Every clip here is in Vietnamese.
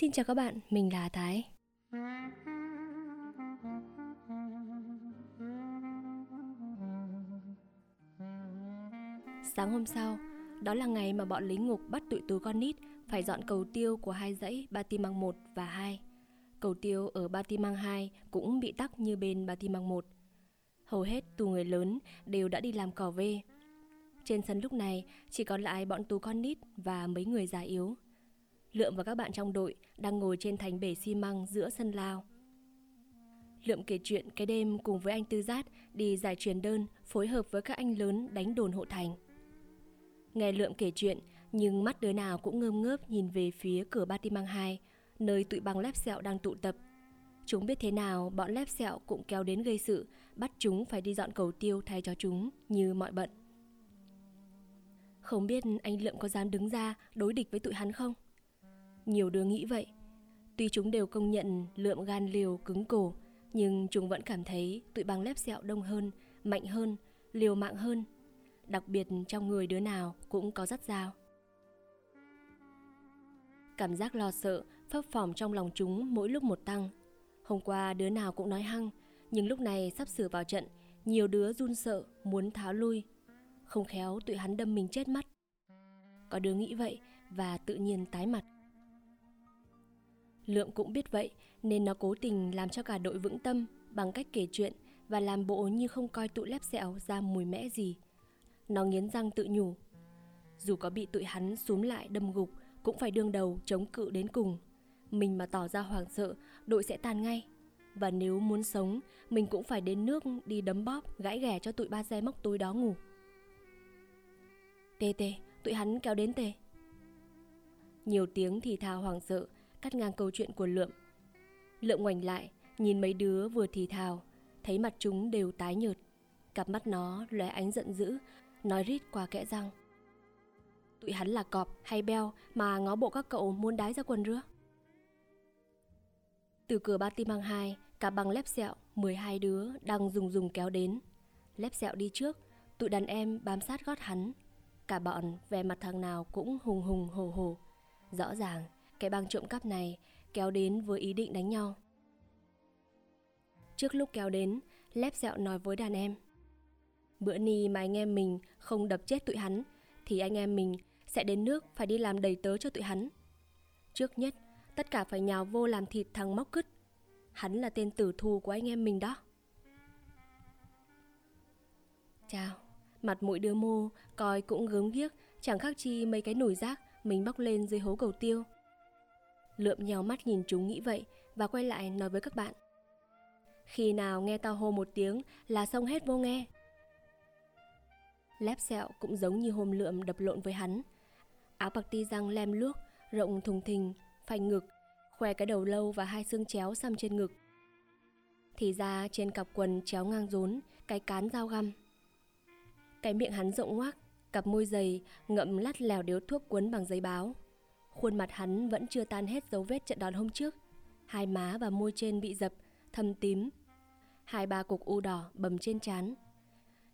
Xin chào các bạn, mình là Thái. Sáng hôm sau, đó là ngày mà bọn lính ngục bắt tụi tú con nít phải dọn cầu tiêu của hai dãy Batimang 1 và 2. Cầu tiêu ở Batimang 2 cũng bị tắc như bên Batimang 1. Hầu hết tù người lớn đều đã đi làm cỏ về. Trên sân lúc này chỉ còn lại bọn tù con nít và mấy người già yếu. Lượm và các bạn trong đội đang ngồi trên thành bể xi măng giữa sân lao. Lượm kể chuyện cái đêm cùng với anh Tư Giát đi giải truyền đơn phối hợp với các anh lớn đánh đồn hộ thành. Nghe Lượm kể chuyện, nhưng mắt đứa nào cũng ngơm ngớp nhìn về phía cửa ba Batimang 2, nơi tụi băng lép sẹo đang tụ tập. Chúng biết thế nào, bọn lép sẹo cũng kéo đến gây sự, bắt chúng phải đi dọn cầu tiêu thay cho chúng như mọi bận. Không biết anh Lượm có dám đứng ra đối địch với tụi hắn không? Nhiều đứa nghĩ vậy. Tuy chúng đều công nhận Lượm gan liều cứng cổ, nhưng chúng vẫn cảm thấy tụi băng lép sẹo đông hơn, mạnh hơn, liều mạng hơn đặc biệt trong người đứa nào cũng có rắt dao. Cảm giác lo sợ, phấp phỏng trong lòng chúng mỗi lúc một tăng. Hôm qua đứa nào cũng nói hăng, nhưng lúc này sắp sửa vào trận, nhiều đứa run sợ, muốn tháo lui. Không khéo tụi hắn đâm mình chết mất. Có đứa nghĩ vậy và tự nhiên tái mặt. Lượng cũng biết vậy nên nó cố tình làm cho cả đội vững tâm bằng cách kể chuyện và làm bộ như không coi tụi lép sẹo ra mùi mẽ gì – nó nghiến răng tự nhủ. Dù có bị tụi hắn xúm lại đâm gục, cũng phải đương đầu chống cự đến cùng. Mình mà tỏ ra hoảng sợ, đội sẽ tan ngay. Và nếu muốn sống, mình cũng phải đến nước đi đấm bóp, gãi ghẻ cho tụi ba xe móc túi đó ngủ. Tê tê, tụi hắn kéo đến tê. Nhiều tiếng thì thào hoảng sợ, cắt ngang câu chuyện của Lượm. Lượm ngoảnh lại, nhìn mấy đứa vừa thì thào, thấy mặt chúng đều tái nhợt. Cặp mắt nó lóe ánh giận dữ, nói rít qua kẽ răng. Tụi hắn là cọp hay beo mà ngó bộ các cậu muốn đái ra quần rứa. Từ cửa ba tim mang hai, cả bằng lép sẹo, 12 đứa đang dùng dùng kéo đến. Lép sẹo đi trước, tụi đàn em bám sát gót hắn. Cả bọn về mặt thằng nào cũng hùng hùng hồ hồ. Rõ ràng, cái băng trộm cắp này kéo đến với ý định đánh nhau. Trước lúc kéo đến, Lép dẹo nói với đàn em – Bữa ni mà anh em mình không đập chết tụi hắn Thì anh em mình sẽ đến nước phải đi làm đầy tớ cho tụi hắn. Trước nhất, tất cả phải nhào vô làm thịt thằng móc cứt. Hắn là tên tử thù của anh em mình đó. Chào, mặt mũi đứa mô coi cũng gớm ghiếc Chẳng khác chi mấy cái nổi rác mình bóc lên dưới hố cầu tiêu. Lượm nhèo mắt nhìn chúng nghĩ vậy và quay lại nói với các bạn Khi nào nghe tao hô một tiếng là xong hết vô nghe Lép sẹo cũng giống như hôm lượm đập lộn với hắn. Áo bạc ti răng lem luốc, rộng thùng thình, phanh ngực, khoe cái đầu lâu và hai xương chéo xăm trên ngực. Thì ra trên cặp quần chéo ngang rốn, cái cán dao găm. Cái miệng hắn rộng ngoác, cặp môi dày, ngậm lắt lèo điếu thuốc cuốn bằng giấy báo. Khuôn mặt hắn vẫn chưa tan hết dấu vết trận đòn hôm trước. Hai má và môi trên bị dập, thâm tím. Hai ba cục u đỏ bầm trên trán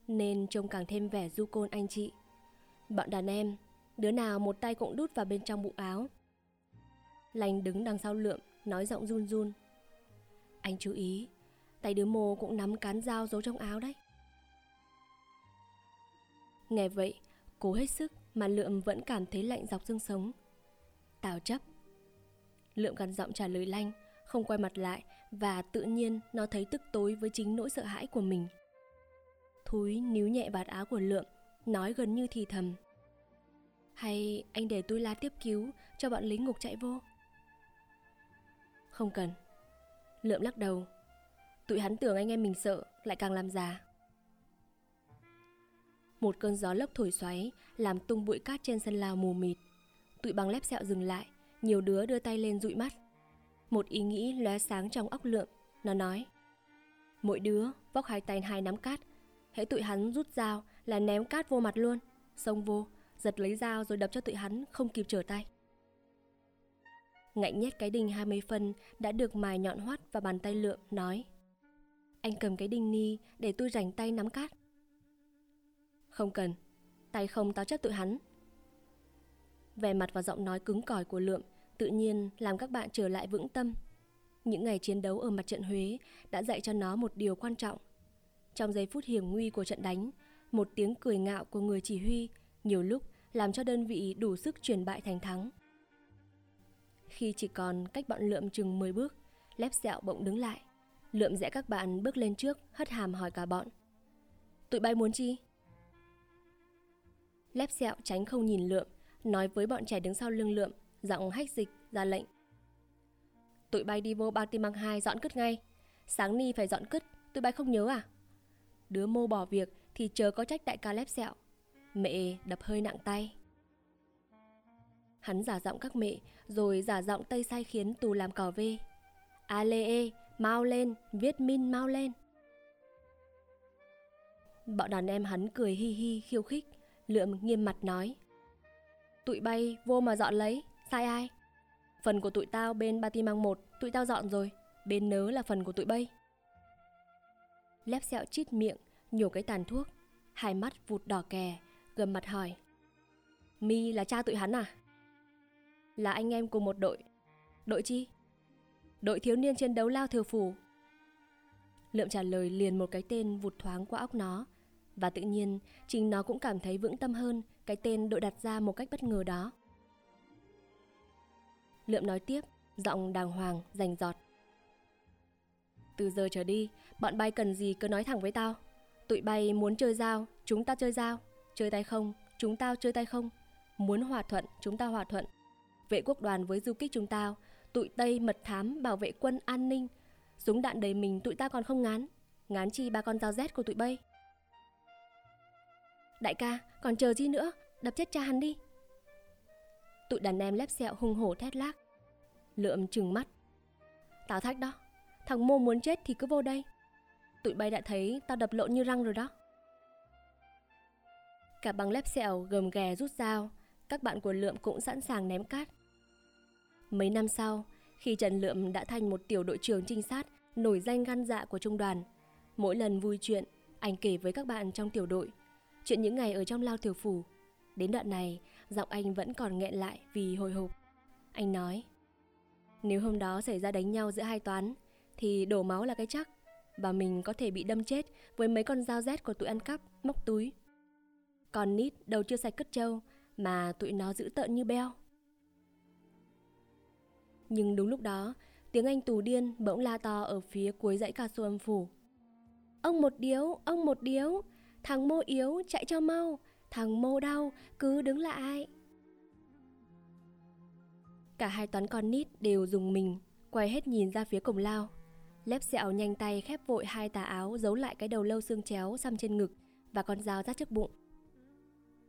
nên trông càng thêm vẻ du côn anh chị. Bọn đàn em, đứa nào một tay cũng đút vào bên trong bụng áo. Lành đứng đằng sau lượm, nói giọng run run. Anh chú ý, tay đứa mồ cũng nắm cán dao giấu trong áo đấy. Nghe vậy, cố hết sức mà lượm vẫn cảm thấy lạnh dọc xương sống. Tào chấp. Lượm gằn giọng trả lời lanh, không quay mặt lại và tự nhiên nó thấy tức tối với chính nỗi sợ hãi của mình. Thúi níu nhẹ vạt áo của Lượm, nói gần như thì thầm. Hay anh để tôi la tiếp cứu cho bọn lính ngục chạy vô? Không cần. Lượm lắc đầu. Tụi hắn tưởng anh em mình sợ, lại càng làm già. Một cơn gió lốc thổi xoáy, làm tung bụi cát trên sân lao mù mịt. Tụi bằng lép sẹo dừng lại, nhiều đứa đưa tay lên dụi mắt. Một ý nghĩ lóe sáng trong óc lượm, nó nói. Mỗi đứa vóc hai tay hai nắm cát, Hễ tụi hắn rút dao là ném cát vô mặt luôn Xông vô Giật lấy dao rồi đập cho tụi hắn không kịp trở tay Ngạnh nhét cái đinh 20 phân Đã được mài nhọn hoắt vào bàn tay lượm Nói Anh cầm cái đinh ni để tôi rảnh tay nắm cát Không cần Tay không tao chấp tụi hắn Vẻ mặt và giọng nói cứng cỏi của lượm tự nhiên làm các bạn trở lại vững tâm. Những ngày chiến đấu ở mặt trận Huế đã dạy cho nó một điều quan trọng. Trong giây phút hiểm nguy của trận đánh, một tiếng cười ngạo của người chỉ huy nhiều lúc làm cho đơn vị đủ sức chuyển bại thành thắng. Khi chỉ còn cách bọn lượm chừng 10 bước, lép sẹo bỗng đứng lại. Lượm rẽ các bạn bước lên trước, hất hàm hỏi cả bọn. Tụi bay muốn chi? Lép sẹo tránh không nhìn lượm, nói với bọn trẻ đứng sau lưng lượm, giọng hách dịch, ra lệnh. Tụi bay đi vô ba tim mang hai dọn cất ngay. Sáng ni phải dọn cất, tụi bay không nhớ à? Đứa mô bỏ việc thì chờ có trách đại ca lép sẹo. Mẹ đập hơi nặng tay. Hắn giả giọng các mẹ, rồi giả giọng tây sai khiến tù làm cỏ vê. A lê ê, mau lên, viết min mau lên. Bọn đàn em hắn cười hi hi khiêu khích, lượm nghiêm mặt nói. Tụi bay vô mà dọn lấy, sai ai? Phần của tụi tao bên ba mang một, tụi tao dọn rồi, bên nớ là phần của tụi bay. Lép sẹo chít miệng, nhổ cái tàn thuốc, hai mắt vụt đỏ kè, gầm mặt hỏi. Mi là cha tụi hắn à? Là anh em cùng một đội. Đội chi? Đội thiếu niên chiến đấu lao thừa phủ. Lượm trả lời liền một cái tên vụt thoáng qua óc nó, và tự nhiên chính nó cũng cảm thấy vững tâm hơn cái tên đội đặt ra một cách bất ngờ đó. Lượm nói tiếp, giọng đàng hoàng, rành giọt. Từ giờ trở đi, bọn bay cần gì cứ nói thẳng với tao. Tụi bay muốn chơi dao, chúng ta chơi dao. Chơi tay không, chúng tao chơi tay không. Muốn hòa thuận, chúng ta hòa thuận. Vệ quốc đoàn với du kích chúng tao, tụi Tây mật thám bảo vệ quân an ninh. Súng đạn đầy mình tụi ta còn không ngán. Ngán chi ba con dao rét của tụi bay. Đại ca, còn chờ gì nữa, đập chết cha hắn đi. Tụi đàn em lép sẹo hung hổ thét lác. Lượm trừng mắt. Tao thách đó, thằng mô muốn chết thì cứ vô đây. Tụi bay đã thấy tao đập lộn như răng rồi đó. Cả bằng lép sẹo gầm ghè rút dao, các bạn của Lượm cũng sẵn sàng ném cát. Mấy năm sau, khi Trần Lượm đã thành một tiểu đội trưởng trinh sát nổi danh gan dạ của trung đoàn, mỗi lần vui chuyện, anh kể với các bạn trong tiểu đội chuyện những ngày ở trong lao tiểu phủ. Đến đoạn này, giọng anh vẫn còn nghẹn lại vì hồi hộp. Anh nói, nếu hôm đó xảy ra đánh nhau giữa hai toán, thì đổ máu là cái chắc, và mình có thể bị đâm chết với mấy con dao rét của tụi ăn cắp, móc túi. Còn nít đầu chưa sạch cất trâu, mà tụi nó giữ tợn như beo. Nhưng đúng lúc đó, tiếng anh tù điên bỗng la to ở phía cuối dãy cao su âm phủ. Ông một điếu, ông một điếu, thằng mô yếu chạy cho mau, thằng mô đau cứ đứng lại. Cả hai toán con nít đều dùng mình, quay hết nhìn ra phía cổng lao. Lép sẹo nhanh tay khép vội hai tà áo giấu lại cái đầu lâu xương chéo xăm trên ngực và con dao rát trước bụng.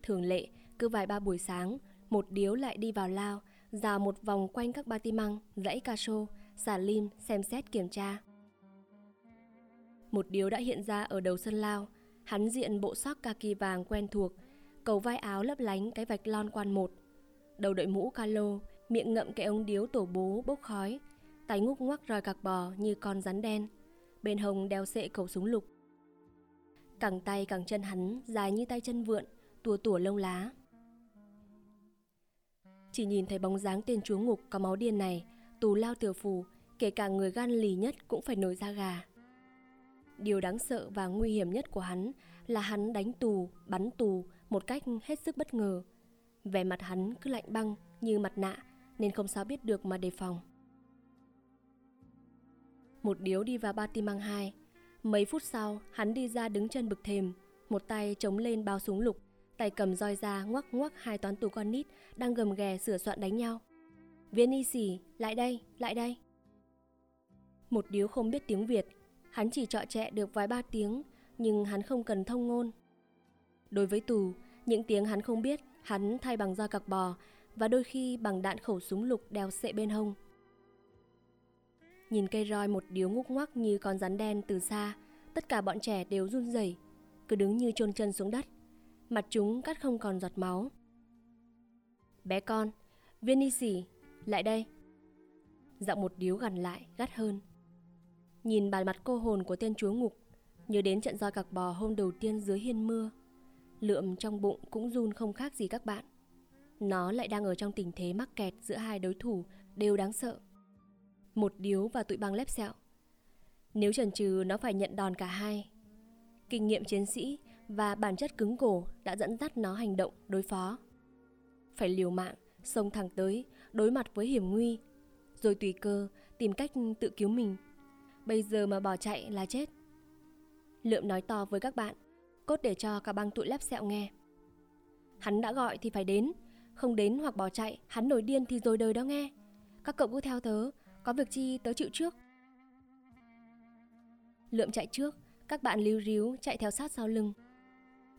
Thường lệ, cứ vài ba buổi sáng, một điếu lại đi vào lao, dào một vòng quanh các ba ti măng, dãy ca sô, xà lim, xem xét kiểm tra. Một điếu đã hiện ra ở đầu sân lao, hắn diện bộ sóc kaki vàng quen thuộc, cầu vai áo lấp lánh cái vạch lon quan một. Đầu đội mũ calo, miệng ngậm cái ống điếu tổ bố bốc khói, tay ngúc ngoắc roi cạc bò như con rắn đen. Bên hồng đeo sệ khẩu súng lục. Cẳng tay cẳng chân hắn dài như tay chân vượn, tua tủa lông lá. Chỉ nhìn thấy bóng dáng tên chúa ngục có máu điên này, tù lao tiểu phù, kể cả người gan lì nhất cũng phải nổi da gà. Điều đáng sợ và nguy hiểm nhất của hắn là hắn đánh tù, bắn tù một cách hết sức bất ngờ. Vẻ mặt hắn cứ lạnh băng như mặt nạ nên không sao biết được mà đề phòng. Một điếu đi vào ba tim mang hai. Mấy phút sau, hắn đi ra đứng chân bực thềm, một tay chống lên bao súng lục, tay cầm roi ra ngoắc ngoắc hai toán tù con nít đang gầm ghè sửa soạn đánh nhau. Viên y xì, lại đây, lại đây. Một điếu không biết tiếng Việt, hắn chỉ trọ trẹ được vài ba tiếng, nhưng hắn không cần thông ngôn. Đối với tù, những tiếng hắn không biết, hắn thay bằng roi cặc bò và đôi khi bằng đạn khẩu súng lục đeo sệ bên hông. Nhìn cây roi một điếu ngúc ngoắc như con rắn đen từ xa, tất cả bọn trẻ đều run rẩy, cứ đứng như chôn chân xuống đất. Mặt chúng cắt không còn giọt máu. Bé con, viên y xỉ, lại đây. Giọng một điếu gần lại, gắt hơn. Nhìn bàn mặt cô hồn của tên chúa ngục, nhớ đến trận roi cặc bò hôm đầu tiên dưới hiên mưa. Lượm trong bụng cũng run không khác gì các bạn. Nó lại đang ở trong tình thế mắc kẹt giữa hai đối thủ đều đáng sợ. Một điếu và tụi băng lép sẹo. Nếu chần chừ nó phải nhận đòn cả hai. Kinh nghiệm chiến sĩ và bản chất cứng cổ đã dẫn dắt nó hành động đối phó. Phải liều mạng, xông thẳng tới, đối mặt với hiểm nguy, rồi tùy cơ tìm cách tự cứu mình. Bây giờ mà bỏ chạy là chết. Lượm nói to với các bạn, cốt để cho cả băng tụi lép sẹo nghe. Hắn đã gọi thì phải đến, không đến hoặc bỏ chạy, hắn nổi điên thì rồi đời đó nghe. Các cậu cứ theo tớ, có việc chi tớ chịu trước. Lượm chạy trước, các bạn líu ríu chạy theo sát sau lưng.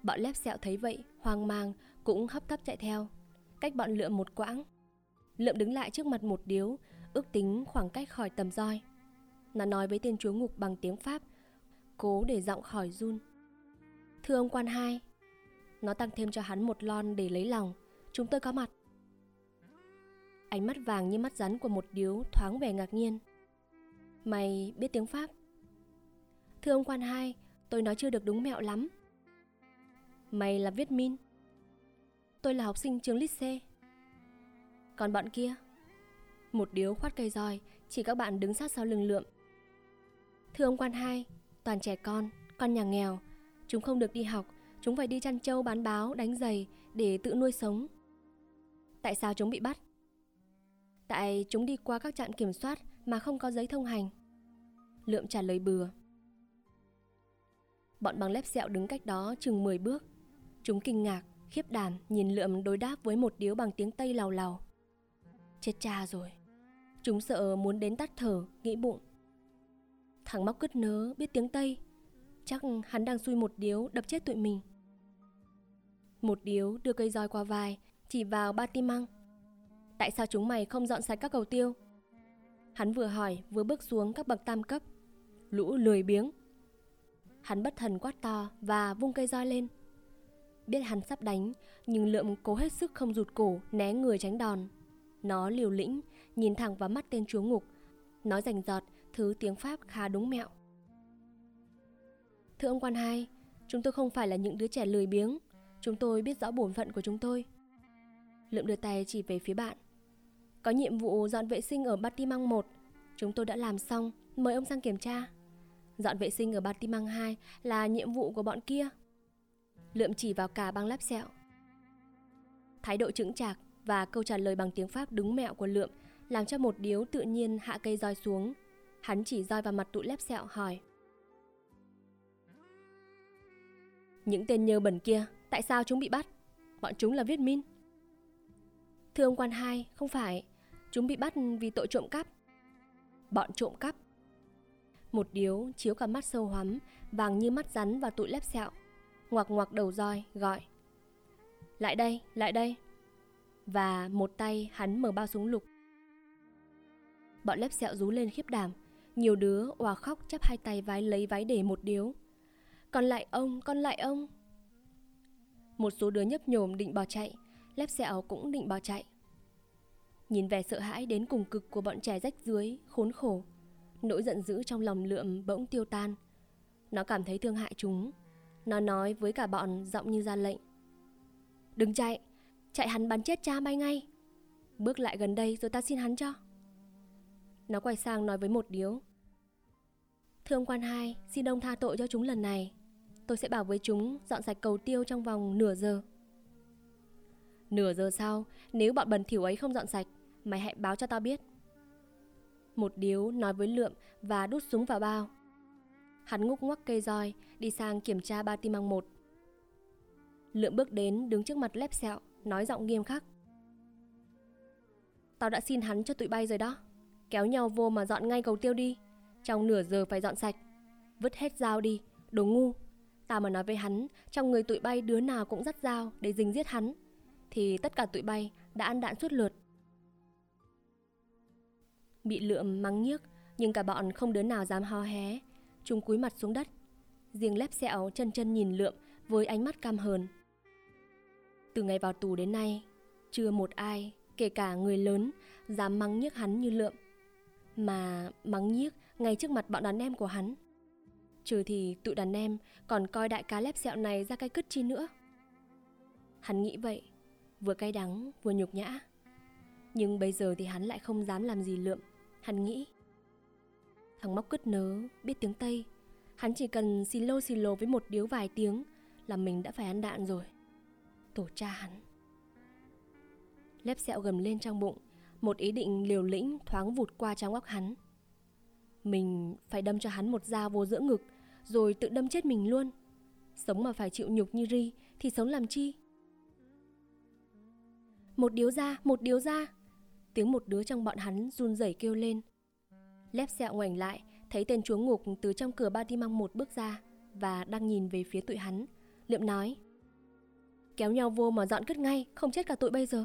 Bọn lép sẹo thấy vậy, hoang mang, cũng hấp tấp chạy theo. Cách bọn lượm một quãng. Lượm đứng lại trước mặt một điếu, ước tính khoảng cách khỏi tầm roi. Nó nói với tên chúa ngục bằng tiếng Pháp, cố để giọng khỏi run. Thưa ông quan hai, nó tăng thêm cho hắn một lon để lấy lòng. Chúng tôi có mặt. Ánh mắt vàng như mắt rắn của một điếu thoáng vẻ ngạc nhiên. Mày biết tiếng Pháp? Thưa ông quan hai, tôi nói chưa được đúng mẹo lắm. Mày là viết min. Tôi là học sinh trường lycée. Còn bọn kia? Một điếu khoát cây roi, chỉ các bạn đứng sát sau lưng lượm. Thưa ông quan hai, toàn trẻ con, con nhà nghèo. Chúng không được đi học, chúng phải đi chăn trâu bán báo, đánh giày để tự nuôi sống. Tại sao chúng bị bắt? Tại chúng đi qua các trạm kiểm soát mà không có giấy thông hành. Lượm trả lời bừa. Bọn bằng lép sẹo đứng cách đó chừng 10 bước. Chúng kinh ngạc, khiếp đảm nhìn Lượm đối đáp với một điếu bằng tiếng Tây lào lào. Chết cha rồi. Chúng sợ muốn đến tắt thở, nghĩ bụng. Thằng móc cứt nớ biết tiếng Tây. Chắc hắn đang xui một điếu đập chết tụi mình. Một điếu đưa cây roi qua vai, chỉ vào ba tim măng. Tại sao chúng mày không dọn sạch các cầu tiêu? Hắn vừa hỏi vừa bước xuống các bậc tam cấp. Lũ lười biếng. Hắn bất thần quát to và vung cây roi lên. Biết hắn sắp đánh, nhưng lượm cố hết sức không rụt cổ, né người tránh đòn. Nó liều lĩnh, nhìn thẳng vào mắt tên chúa ngục. nó rành giọt, thứ tiếng Pháp khá đúng mẹo. Thưa ông quan hai, chúng tôi không phải là những đứa trẻ lười biếng. Chúng tôi biết rõ bổn phận của chúng tôi. Lượm đưa tay chỉ về phía bạn. Có nhiệm vụ dọn vệ sinh ở Batimang 1. Chúng tôi đã làm xong, mời ông sang kiểm tra. Dọn vệ sinh ở Batimang 2 là nhiệm vụ của bọn kia. Lượm chỉ vào cả băng lắp sẹo. Thái độ chững chạc và câu trả lời bằng tiếng Pháp đúng mẹo của Lượm làm cho một điếu tự nhiên hạ cây roi xuống. Hắn chỉ roi vào mặt tụi lép sẹo hỏi. Những tên nhơ bẩn kia, tại sao chúng bị bắt? Bọn chúng là viết min. Thưa ông quan hai, không phải. Chúng bị bắt vì tội trộm cắp. Bọn trộm cắp. Một điếu chiếu cả mắt sâu hoắm, vàng như mắt rắn và tụi lép sẹo. ngoạc ngoạc đầu roi, gọi. Lại đây, lại đây. Và một tay hắn mở bao súng lục. Bọn lép sẹo rú lên khiếp đảm. Nhiều đứa òa khóc chắp hai tay vái lấy váy để một điếu. Còn lại ông, con lại ông. Một số đứa nhấp nhổm định bỏ chạy, lép áo cũng định bỏ chạy. Nhìn vẻ sợ hãi đến cùng cực của bọn trẻ rách dưới, khốn khổ, nỗi giận dữ trong lòng lượm bỗng tiêu tan. Nó cảm thấy thương hại chúng. Nó nói với cả bọn giọng như ra lệnh. Đừng chạy, chạy hắn bắn chết cha bay ngay. Bước lại gần đây rồi ta xin hắn cho. Nó quay sang nói với một điếu. Thương quan hai, xin ông tha tội cho chúng lần này. Tôi sẽ bảo với chúng dọn sạch cầu tiêu trong vòng nửa giờ. Nửa giờ sau, nếu bọn bẩn thỉu ấy không dọn sạch, mày hãy báo cho tao biết. Một điếu nói với Lượm và đút súng vào bao. Hắn ngúc ngoắc cây roi, đi sang kiểm tra ba tim măng một. Lượm bước đến đứng trước mặt lép sẹo, nói giọng nghiêm khắc. Tao đã xin hắn cho tụi bay rồi đó. Kéo nhau vô mà dọn ngay cầu tiêu đi. Trong nửa giờ phải dọn sạch. Vứt hết dao đi, đồ ngu. Tao mà nói với hắn, trong người tụi bay đứa nào cũng dắt dao để dình giết hắn. Thì tất cả tụi bay đã ăn đạn suốt lượt. Bị lượm mắng nhiếc, nhưng cả bọn không đứa nào dám ho hé. Chúng cúi mặt xuống đất. Riêng lép sẹo chân chân nhìn lượm với ánh mắt cam hờn. Từ ngày vào tù đến nay, chưa một ai, kể cả người lớn, dám mắng nhiếc hắn như lượm. Mà mắng nhiếc ngay trước mặt bọn đàn em của hắn. Trừ thì tụi đàn em còn coi đại cá lép sẹo này ra cái cứt chi nữa. Hắn nghĩ vậy, vừa cay đắng vừa nhục nhã. Nhưng bây giờ thì hắn lại không dám làm gì lượm Hắn nghĩ Thằng móc cứt nớ, biết tiếng Tây Hắn chỉ cần xì lô xì lô với một điếu vài tiếng Là mình đã phải ăn đạn rồi Tổ cha hắn Lép sẹo gầm lên trong bụng Một ý định liều lĩnh thoáng vụt qua trong óc hắn mình phải đâm cho hắn một dao vô giữa ngực Rồi tự đâm chết mình luôn. Sống mà phải chịu nhục như Ri Thì sống làm chi? Một điếu ra, một điếu ra. Tiếng một đứa trong bọn hắn run rẩy kêu lên. Lép sẹo ngoảnh lại Thấy tên chúa ngục từ trong cửa ba ti măng một bước ra Và đang nhìn về phía tụi hắn Lượm nói. Kéo nhau vô mà dọn cất ngay Không chết cả tụi bây giờ.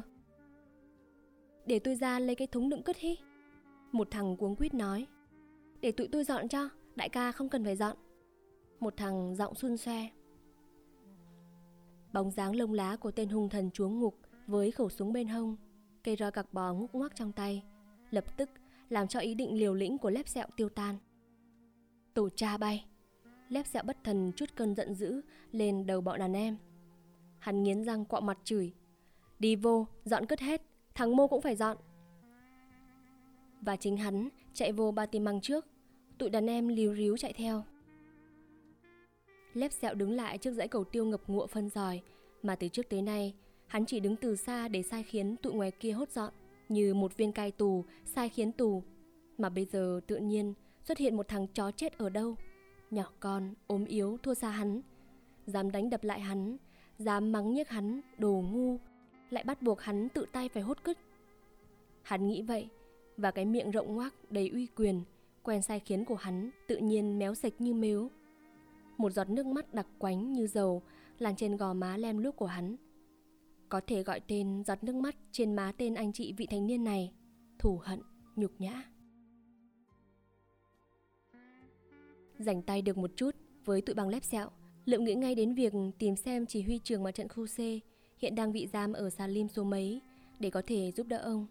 Để tôi ra lấy cái thúng đựng cất hí. Một thằng cuống quýt nói. Để tụi tôi dọn cho. Đại ca không cần phải dọn. Một thằng giọng xun xoe. Bóng dáng lông lá của tên hung thần chúa ngục Với khẩu súng bên hông Cây roi cặc bò ngúc ngoắc trong tay Lập tức làm cho ý định liều lĩnh của lép sẹo tiêu tan. Tổ cha bay. Lép sẹo bất thần chút cơn giận dữ Lên đầu bọn đàn em. Hắn nghiến răng quọ mặt chửi. Đi vô, dọn cất hết Thằng mô cũng phải dọn. Và chính hắn chạy vô ba tim măng trước. Tụi đàn em líu ríu chạy theo. Lép sẹo đứng lại trước dãy cầu tiêu ngập ngụa phân giòi Mà từ trước tới nay Hắn chỉ đứng từ xa để sai khiến tụi ngoài kia hốt dọn Như một viên cai tù sai khiến tù. Mà bây giờ tự nhiên xuất hiện một thằng chó chết ở đâu? Nhỏ con, ốm yếu, thua xa hắn. Dám đánh đập lại hắn Dám mắng nhiếc hắn, đồ ngu Lại bắt buộc hắn tự tay phải hốt cứt. Hắn nghĩ vậy Và cái miệng rộng ngoác đầy uy quyền Quen sai khiến của hắn Tự nhiên méo sạch như mếu. Một giọt nước mắt đặc quánh như dầu Làn trên gò má lem luốc của hắn. Có thể gọi tên giọt nước mắt Trên má tên anh chị vị thanh niên này Thủ hận, nhục nhã. Rảnh tay được một chút với tụi bằng lép sẹo Lượm nghĩ ngay đến việc tìm xem chỉ huy trường mặt trận khu C hiện đang bị giam ở Salim số mấy để có thể giúp đỡ ông.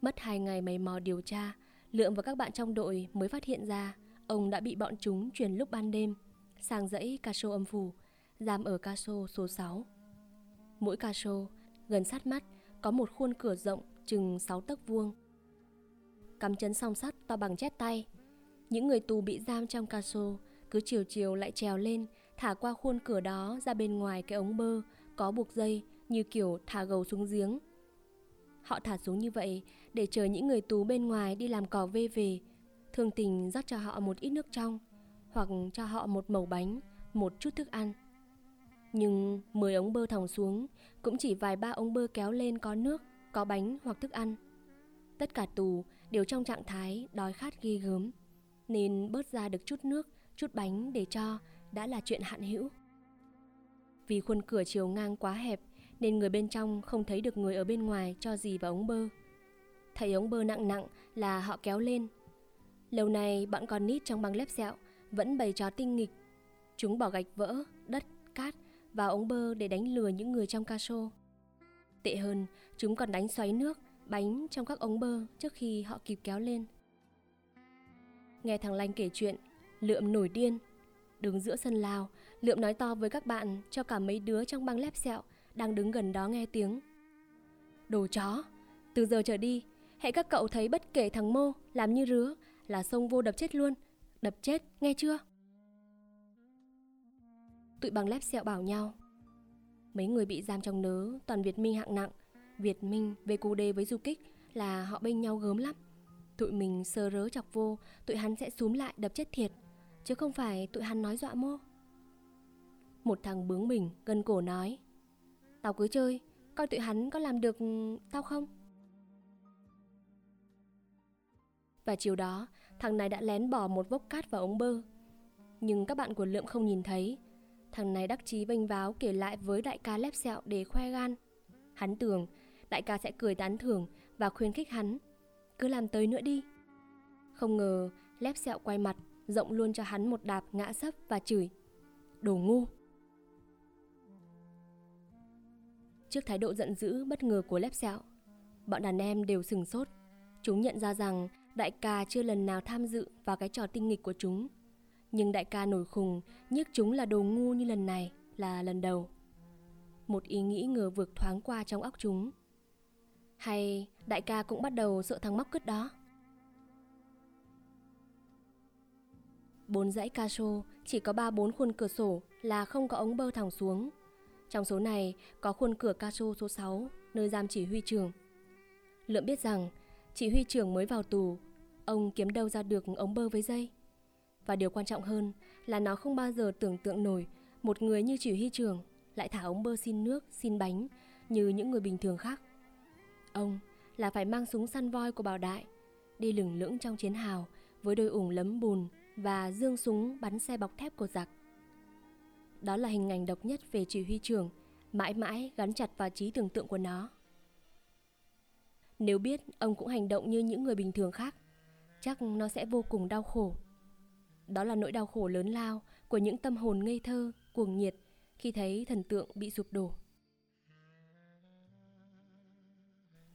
Mất hai ngày mày mò điều tra, Lượm và các bạn trong đội mới phát hiện ra ông đã bị bọn chúng chuyển lúc ban đêm sang dãy Caso âm phủ, giam ở Caso số 6. Mỗi Caso gần sát mắt có một khuôn cửa rộng chừng 6 tấc vuông. Cắm chấn song sắt to bằng chét tay. Những người tù bị giam trong Caso cứ chiều chiều lại trèo lên thả qua khuôn cửa đó ra bên ngoài cái ống bơ có buộc dây như kiểu thả gầu xuống giếng. Họ thả xuống như vậy để chờ những người tù bên ngoài đi làm cỏ vê về, thương tình rót cho họ một ít nước trong, hoặc cho họ một mẩu bánh, một chút thức ăn. Nhưng 10 ống bơ thòng xuống cũng chỉ vài ba ống bơ kéo lên có nước, có bánh hoặc thức ăn. Tất cả tù đều trong trạng thái đói khát ghi gớm, nên bớt ra được chút nước, chút bánh để cho đã là chuyện hạn hữu. Vì khuôn cửa chiều ngang quá hẹp nên người bên trong không thấy được người ở bên ngoài cho gì vào ống bơ. Thấy ống bơ nặng nặng là họ kéo lên. Lâu nay bọn con nít trong băng lép sẹo vẫn bày trò tinh nghịch. Chúng bỏ gạch vỡ, đất, cát vào ống bơ để đánh lừa những người trong ca sô. Tệ hơn, chúng còn đánh xoáy nước, bánh trong các ống bơ trước khi họ kịp kéo lên. Nghe thằng Lanh kể chuyện, lượm nổi điên Đứng giữa sân lao, Lượm nói to với các bạn cho cả mấy đứa trong băng lép sẹo đang đứng gần đó nghe tiếng. Đồ chó, từ giờ trở đi, hãy các cậu thấy bất kể thằng Mô làm như rứa là xông vô đập chết luôn. Đập chết, nghe chưa? Tụi bằng lép sẹo bảo nhau. Mấy người bị giam trong nớ toàn Việt Minh hạng nặng. Việt Minh về cù đê với du kích là họ bên nhau gớm lắm. Tụi mình sơ rớ chọc vô, tụi hắn sẽ xúm lại đập chết thiệt. Chứ không phải tụi hắn nói dọa mô Một thằng bướng mình gần cổ nói Tao cứ chơi, Coi tụi hắn có làm được ừ, tao không Và chiều đó, Thằng này đã lén bỏ một vốc cát vào ống bơ Nhưng các bạn của Lượm không nhìn thấy Thằng này đắc chí vênh váo kể lại với đại ca lép sẹo để khoe gan Hắn tưởng, đại ca sẽ cười tán thưởng và khuyến khích hắn, Cứ làm tới nữa đi Không ngờ, lép sẹo quay mặt, rộng luôn cho hắn một đạp ngã sấp và chửi. Đồ ngu! Trước thái độ giận dữ bất ngờ của lép sẹo, bọn đàn em đều sừng sốt. Chúng nhận ra rằng đại ca chưa lần nào tham dự vào cái trò tinh nghịch của chúng. Nhưng đại ca nổi khùng, nhức chúng là đồ ngu như lần này là lần đầu. Một ý nghĩ ngờ vực thoáng qua trong óc chúng. Hay đại ca cũng bắt đầu sợ thằng móc cứt đó Bốn dãy caso chỉ có ba bốn khuôn cửa sổ là không có ống bơ thẳng xuống. Trong số này có khuôn cửa caso số 6, nơi giam chỉ huy trưởng. Lượm biết rằng chỉ huy trưởng mới vào tù, ông kiếm đâu ra được ống bơ với dây. Và điều quan trọng hơn là nó không bao giờ tưởng tượng nổi một người như chỉ huy trưởng lại thả ống bơ xin nước, xin bánh như những người bình thường khác. Ông là phải mang súng săn voi của Bảo Đại, đi lửng lững trong chiến hào với đôi ủng lấm bùn và dương súng bắn xe bọc thép của giặc. Đó là hình ảnh độc nhất về chỉ huy trưởng, mãi mãi gắn chặt vào trí tưởng tượng của nó. Nếu biết ông cũng hành động như những người bình thường khác, chắc nó sẽ vô cùng đau khổ. Đó là nỗi đau khổ lớn lao của những tâm hồn ngây thơ, cuồng nhiệt khi thấy thần tượng bị sụp đổ.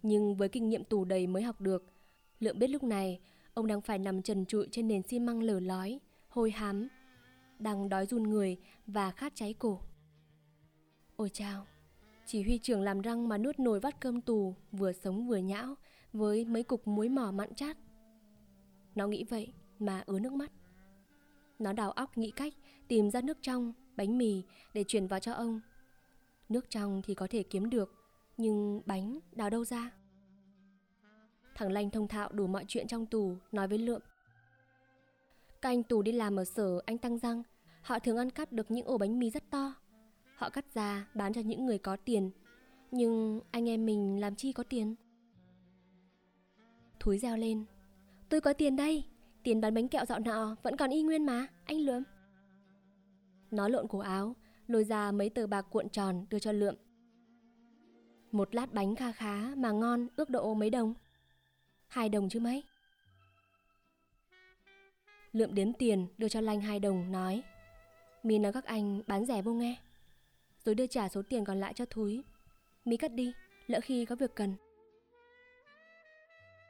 Nhưng với kinh nghiệm tù đầy mới học được, Lượng biết lúc này ông đang phải nằm trần trụi trên nền xi măng lở lói, hôi hám, đang đói run người và khát cháy cổ. Ôi chao, chỉ huy trưởng làm răng mà nuốt nồi vắt cơm tù, vừa sống vừa nhão, với mấy cục muối mỏ mặn chát. Nó nghĩ vậy mà ứa nước mắt. Nó đào óc nghĩ cách tìm ra nước trong, bánh mì để chuyển vào cho ông. Nước trong thì có thể kiếm được, nhưng bánh đào đâu ra? Thằng Lanh thông thạo đủ mọi chuyện trong tù, nói với Lượm. Các anh tù đi làm ở sở anh tăng răng, họ thường ăn cắp được những ổ bánh mì rất to. Họ cắt ra bán cho những người có tiền, nhưng anh em mình làm chi có tiền? Thúi reo lên. Tôi có tiền đây, tiền bán bánh kẹo dạo nọ vẫn còn y nguyên mà, anh Lượm. Nó lộn cổ áo, lôi ra mấy tờ bạc cuộn tròn đưa cho Lượm. Một lát bánh kha khá mà ngon ước độ mấy đồng. Hai đồng chứ mấy. Lượm đếm tiền đưa cho Lanh hai đồng nói Mi nói các anh bán rẻ vô nghe Rồi đưa trả số tiền còn lại cho Thúi Mi cất đi, lỡ khi có việc cần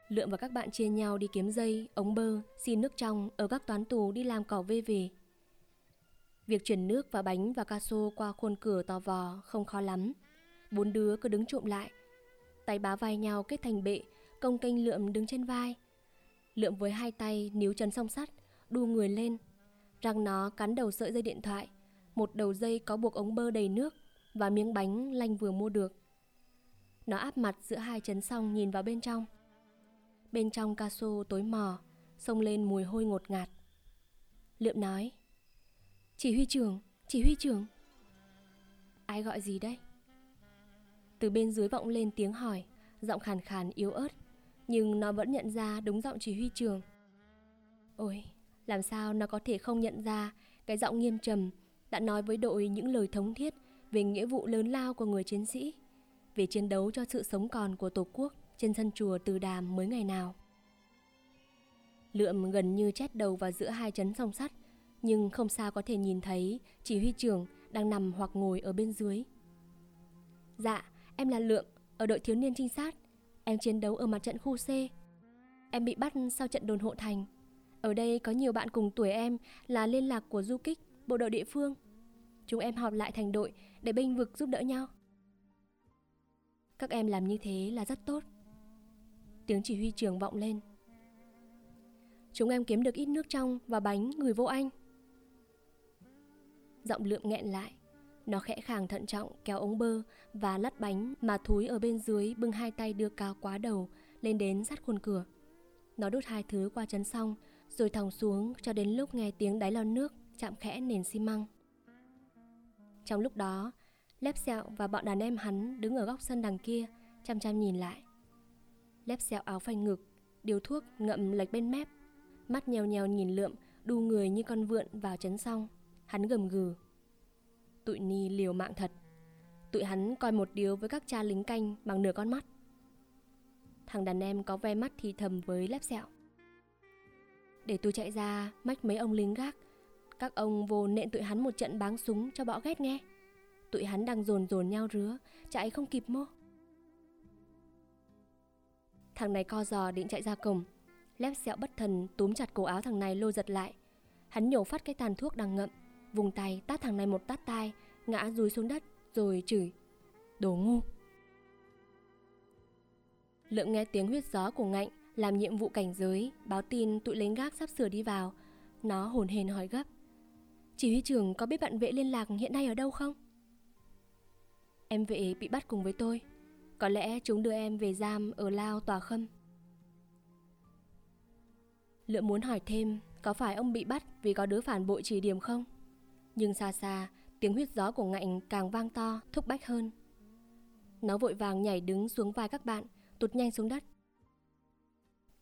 Lượm và các bạn chia nhau đi kiếm dây, ống bơ, xin nước trong ở các toán tù đi làm cỏ vê về. Việc chuyển nước và bánh và ca xô qua khuôn cửa to vò không khó lắm. Bốn đứa cứ đứng trộm lại. Tay bá vai nhau kết thành bệ, công kênh lượm đứng trên vai. Lượm với hai tay níu chân song sắt, đu người lên. Răng nó cắn đầu sợi dây điện thoại, một đầu dây có buộc ống bơ đầy nước và miếng bánh lanh vừa mua được. Nó áp mặt giữa hai chấn xong nhìn vào bên trong. Bên trong ca sô tối mò, xông lên mùi hôi ngột ngạt. Lượm nói, chỉ huy trưởng, chỉ huy trưởng. Ai gọi gì đấy? Từ bên dưới vọng lên tiếng hỏi, giọng khàn khàn yếu ớt, nhưng nó vẫn nhận ra đúng giọng chỉ huy trưởng. Ôi, làm sao nó có thể không nhận ra cái giọng nghiêm trầm đã nói với đội những lời thống thiết về nghĩa vụ lớn lao của người chiến sĩ, về chiến đấu cho sự sống còn của Tổ quốc trên sân chùa Từ Đàm mới ngày nào. Lượm gần như chét đầu vào giữa hai chấn song sắt, nhưng không sao có thể nhìn thấy chỉ huy trưởng đang nằm hoặc ngồi ở bên dưới. Dạ, em là Lượm, ở đội thiếu niên trinh sát. Em chiến đấu ở mặt trận khu C. Em bị bắt sau trận đồn hộ thành. Ở đây có nhiều bạn cùng tuổi em là liên lạc của du kích, bộ đội địa phương. Chúng em họp lại thành đội để bênh vực giúp đỡ nhau. Các em làm như thế là rất tốt. Tiếng chỉ huy trưởng vọng lên. Chúng em kiếm được ít nước trong và bánh gửi vô anh. Giọng lượm nghẹn lại. Nó khẽ khàng thận trọng kéo ống bơ và lắt bánh mà thúi ở bên dưới bưng hai tay đưa cao quá đầu lên đến sát khuôn cửa. Nó đút hai thứ qua chân xong rồi thòng xuống cho đến lúc nghe tiếng đáy lò nước chạm khẽ nền xi măng. Trong lúc đó, Lép Sẹo và bọn đàn em hắn đứng ở góc sân đằng kia, chăm chăm nhìn lại. Lép Sẹo áo phanh ngực, điều thuốc ngậm lệch bên mép, mắt nhèo nhèo nhìn lượm, đu người như con vượn vào chấn xong. Hắn gầm gừ. Tụi Ni liều mạng thật. Tụi hắn coi một điều với các cha lính canh bằng nửa con mắt. Thằng đàn em có ve mắt thì thầm với lép sẹo. Để tôi chạy ra, mách mấy ông lính gác. Các ông vô nện tụi hắn một trận báng súng cho bõ ghét nghe. Tụi hắn đang dồn dồn nhau rứa, Chạy không kịp mô. Thằng này co giò định chạy ra cổng. Lép sẹo bất thần túm chặt cổ áo thằng này lôi giật lại. Hắn nhổ phát cái tàn thuốc đang ngậm, Vùng tay tát thằng này một tát tai, Ngã rúi xuống đất, rồi chửi. Đồ ngu. Lượng nghe tiếng huyết gió của ngạnh làm nhiệm vụ cảnh giới, báo tin tụi lính gác sắp sửa đi vào. Nó hồn hền hỏi gấp. Chỉ huy trưởng có biết bạn vệ liên lạc hiện nay ở đâu không? Em vệ bị bắt cùng với tôi. Có lẽ chúng đưa em về giam ở Lao Tòa Khâm. Lựa muốn hỏi thêm có phải ông bị bắt vì có đứa phản bội chỉ điểm không? Nhưng xa xa, tiếng huyết gió của ngạnh càng vang to, thúc bách hơn. Nó vội vàng nhảy đứng xuống vai các bạn, tụt nhanh xuống đất.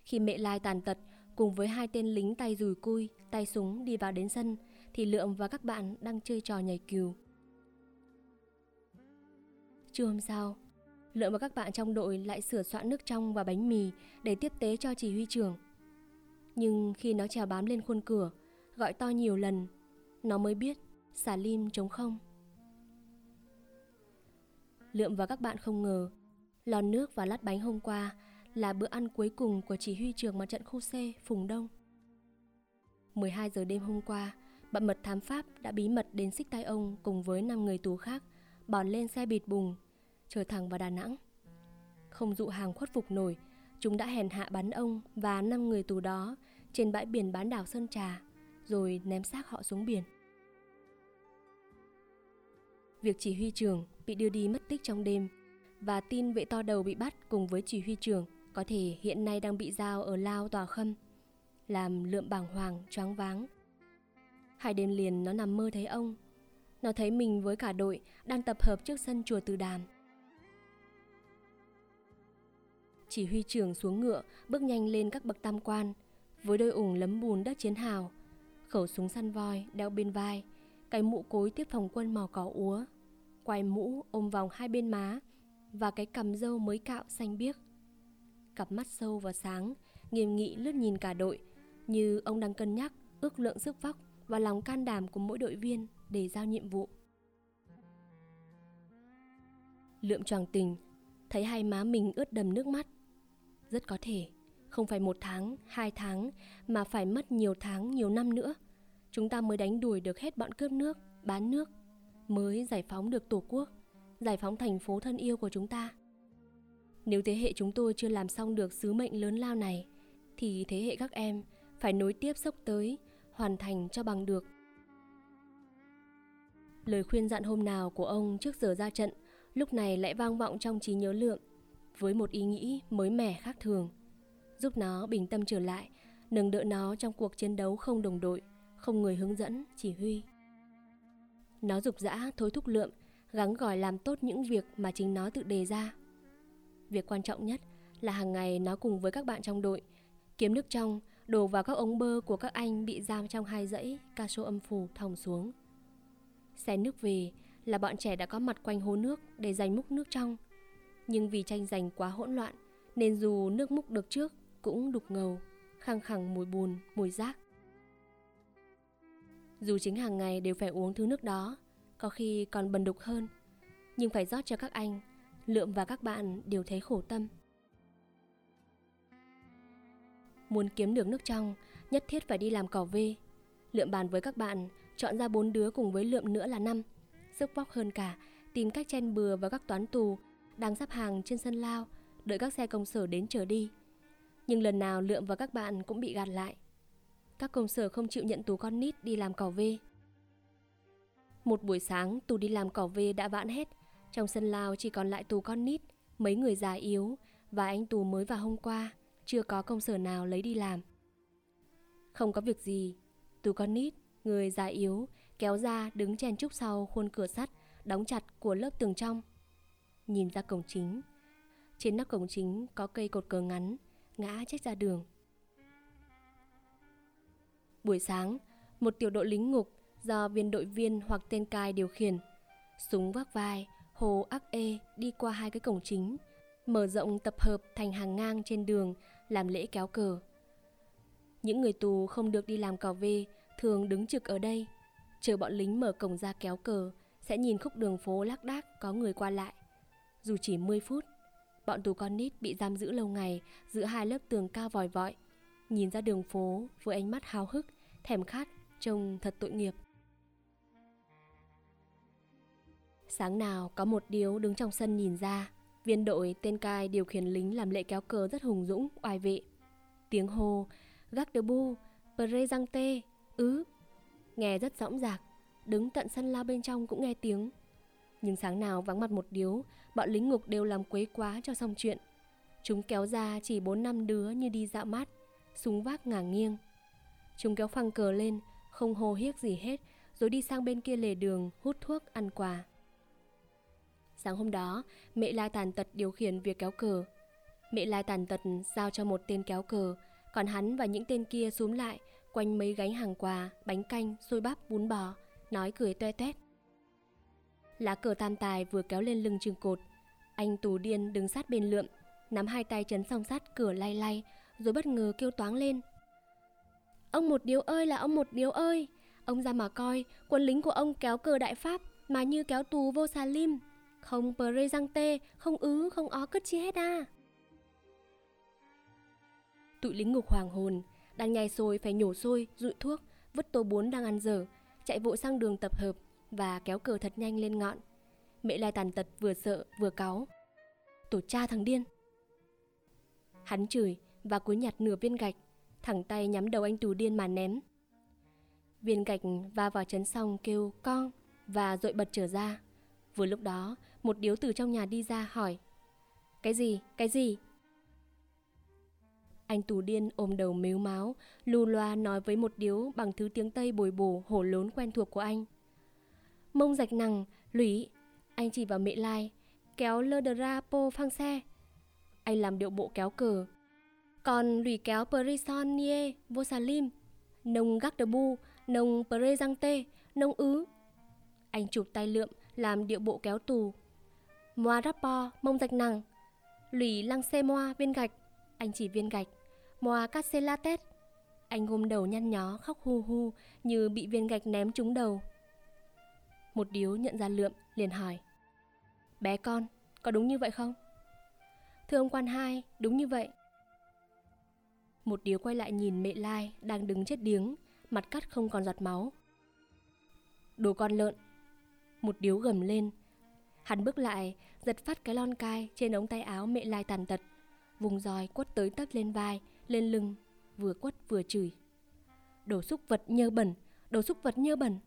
Khi mẹ lai tàn tật cùng với hai tên lính tay rùi cui, tay súng đi vào đến sân, thì Lượng và các bạn đang chơi trò nhảy cừu. Trưa hôm sau, Lượng và các bạn trong đội lại sửa soạn nước trong và bánh mì để tiếp tế cho chỉ huy trưởng. Nhưng khi nó trèo bám lên khuôn cửa, gọi to nhiều lần, nó mới biết xà lim trống không. Lượm và các bạn không ngờ, lon nước và lát bánh hôm qua là bữa ăn cuối cùng của chỉ huy trưởng mặt trận khu C Phùng Đông. 12 giờ đêm hôm qua, bọn mật thám pháp đã bí mật đến xích tay ông cùng với 5 người tù khác, bòn lên xe bịt bùng, trở thẳng vào Đà Nẵng. Không dụ hàng khuất phục nổi, chúng đã hèn hạ bắn ông và 5 người tù đó trên bãi biển bán đảo Sơn Trà, rồi ném xác họ xuống biển. Việc chỉ huy trưởng bị đưa đi mất tích trong đêm và tin vệ to đầu bị bắt cùng với chỉ huy trưởng có thể hiện nay đang bị giao ở Lao Tòa Khâm, làm lượm bàng hoàng, choáng váng. Hai đêm liền nó nằm mơ thấy ông. Nó thấy mình với cả đội đang tập hợp trước sân chùa Từ Đàm. Chỉ huy trưởng xuống ngựa, bước nhanh lên các bậc tam quan, với đôi ủng lấm bùn đất chiến hào, khẩu súng săn voi đeo bên vai, cái mũ cối tiếp phòng quân màu cỏ úa, quai mũ ôm vòng hai bên má và cái cầm dâu mới cạo xanh biếc. Cặp mắt sâu và sáng, nghiêm nghị lướt nhìn cả đội, như ông đang cân nhắc ước lượng sức vóc và lòng can đảm của mỗi đội viên để giao nhiệm vụ. Lượm choàng tình, thấy hai má mình ướt đầm nước mắt. Rất có thể, không phải một tháng, hai tháng, mà phải mất nhiều tháng, nhiều năm nữa. Chúng ta mới đánh đuổi được hết bọn cướp nước, bán nước, mới giải phóng được Tổ quốc, giải phóng thành phố thân yêu của chúng ta. Nếu thế hệ chúng tôi chưa làm xong được sứ mệnh lớn lao này, thì thế hệ các em phải nối tiếp sốc tới, hoàn thành cho bằng được. Lời khuyên dặn hôm nào của ông trước giờ ra trận lúc này lại vang vọng trong trí nhớ lượng với một ý nghĩ mới mẻ khác thường, giúp nó bình tâm trở lại, nâng đỡ nó trong cuộc chiến đấu không đồng đội, không người hướng dẫn, chỉ huy. Nó dục dã thối thúc lượm, gắng gỏi làm tốt những việc mà chính nó tự đề ra. Việc quan trọng nhất là hàng ngày nó cùng với các bạn trong đội kiếm nước trong đổ vào các ống bơ của các anh bị giam trong hai dãy ca sô âm phủ thòng xuống. Xe nước về là bọn trẻ đã có mặt quanh hố nước để giành múc nước trong. Nhưng vì tranh giành quá hỗn loạn nên dù nước múc được trước cũng đục ngầu, khăng khẳng mùi bùn, mùi rác. Dù chính hàng ngày đều phải uống thứ nước đó, có khi còn bần đục hơn, nhưng phải rót cho các anh, Lượm và các bạn đều thấy khổ tâm. Muốn kiếm được nước trong, nhất thiết phải đi làm cỏ vê. Lượm bàn với các bạn, chọn ra bốn đứa cùng với lượm nữa là năm. Sức vóc hơn cả, tìm cách chen bừa vào các toán tù, đang sắp hàng trên sân lao, đợi các xe công sở đến chở đi. Nhưng lần nào Lượm và các bạn cũng bị gạt lại. Các công sở không chịu nhận tù con nít đi làm cỏ vê. Một buổi sáng, tù đi làm cỏ vê đã vãn hết. Trong sân lao chỉ còn lại tù con nít, mấy người già yếu và anh tù mới vào hôm qua, chưa có công sở nào lấy đi làm. Không có việc gì, tù con nít, người già yếu, kéo ra đứng chen trúc sau khuôn cửa sắt, đóng chặt của lớp tường trong. Nhìn ra cổng chính, trên nóc cổng chính có cây cột cờ ngắn, ngã chết ra đường. Buổi sáng, một tiểu đội lính ngục do viên đội viên hoặc tên cai điều khiển. Súng vác vai, hồ ác ê đi qua hai cái cổng chính, mở rộng tập hợp thành hàng ngang trên đường làm lễ kéo cờ. Những người tù không được đi làm cò vê thường đứng trực ở đây, chờ bọn lính mở cổng ra kéo cờ, sẽ nhìn khúc đường phố lác đác có người qua lại. Dù chỉ 10 phút, bọn tù con nít bị giam giữ lâu ngày giữa hai lớp tường cao vòi vọi, nhìn ra đường phố với ánh mắt háo hức, thèm khát, trông thật tội nghiệp. Sáng nào có một điếu đứng trong sân nhìn ra, Viên đội tên cai điều khiển lính làm lễ kéo cờ rất hùng dũng, oai vệ. Tiếng hô, gác de bu, presente, ứ, nghe rất rõng rạc, đứng tận sân lao bên trong cũng nghe tiếng. Nhưng sáng nào vắng mặt một điếu, bọn lính ngục đều làm quấy quá cho xong chuyện. Chúng kéo ra chỉ bốn năm đứa như đi dạo mát, súng vác ngả nghiêng. Chúng kéo phăng cờ lên, không hô hiếc gì hết, rồi đi sang bên kia lề đường hút thuốc ăn quà. Sáng hôm đó, mẹ Lai tàn tật điều khiển việc kéo cờ. Mẹ Lai tàn tật giao cho một tên kéo cờ, còn hắn và những tên kia xúm lại quanh mấy gánh hàng quà, bánh canh, xôi bắp, bún bò, nói cười toe toét. Lá cờ tam tài vừa kéo lên lưng trường cột. Anh tù điên đứng sát bên lượm, nắm hai tay chấn song sát cửa lay lay, rồi bất ngờ kêu toáng lên. Ông một điếu ơi là ông một điếu ơi, ông ra mà coi, quân lính của ông kéo cờ đại pháp mà như kéo tù vô xà lim. Không răng tê, không ứ, không ó cất chi hết à. Tụi lính ngục hoàng hồn, đang nhai xôi phải nhổ xôi, rụi thuốc, vứt tô bún đang ăn dở, chạy vội sang đường tập hợp và kéo cờ thật nhanh lên ngọn. Mẹ lai tàn tật vừa sợ vừa cáu. Tổ cha thằng điên. Hắn chửi và cúi nhặt nửa viên gạch, thẳng tay nhắm đầu anh tù điên mà ném. Viên gạch va vào chấn xong kêu con và dội bật trở ra. Vừa lúc đó, một điếu từ trong nhà đi ra hỏi Cái gì? Cái gì? Anh tù điên ôm đầu mếu máu, lù loa nói với một điếu bằng thứ tiếng Tây bồi bổ hổ lốn quen thuộc của anh. Mông rạch nằng, lũy, anh chỉ vào mẹ lai, kéo lơ đờ ra po phang xe. Anh làm điệu bộ kéo cờ. Còn lùi kéo perison nie, vô xà lim, nông gác đờ bu, nông tê nông ứ. Anh chụp tay lượm, làm điệu bộ kéo tù. Moa rappo, mông gạch nằng. Lùi lăng xe moa, viên gạch. Anh chỉ viên gạch. Moa cắt xe la tét, Anh gom đầu nhăn nhó, khóc hu hu, như bị viên gạch ném trúng đầu. Một điếu nhận ra lượm, liền hỏi. Bé con, có đúng như vậy không? Thưa ông quan hai, đúng như vậy. Một điếu quay lại nhìn mẹ Lai đang đứng chết điếng, mặt cắt không còn giọt máu. Đồ con lợn. Một điếu gầm lên. Hắn bước lại, giật phát cái lon cai trên ống tay áo mẹ Lai tàn tật. Vùng roi quất tới tấp lên vai, lên lưng, vừa quất vừa chửi. Đồ xúc vật nhơ bẩn, đồ xúc vật nhơ bẩn.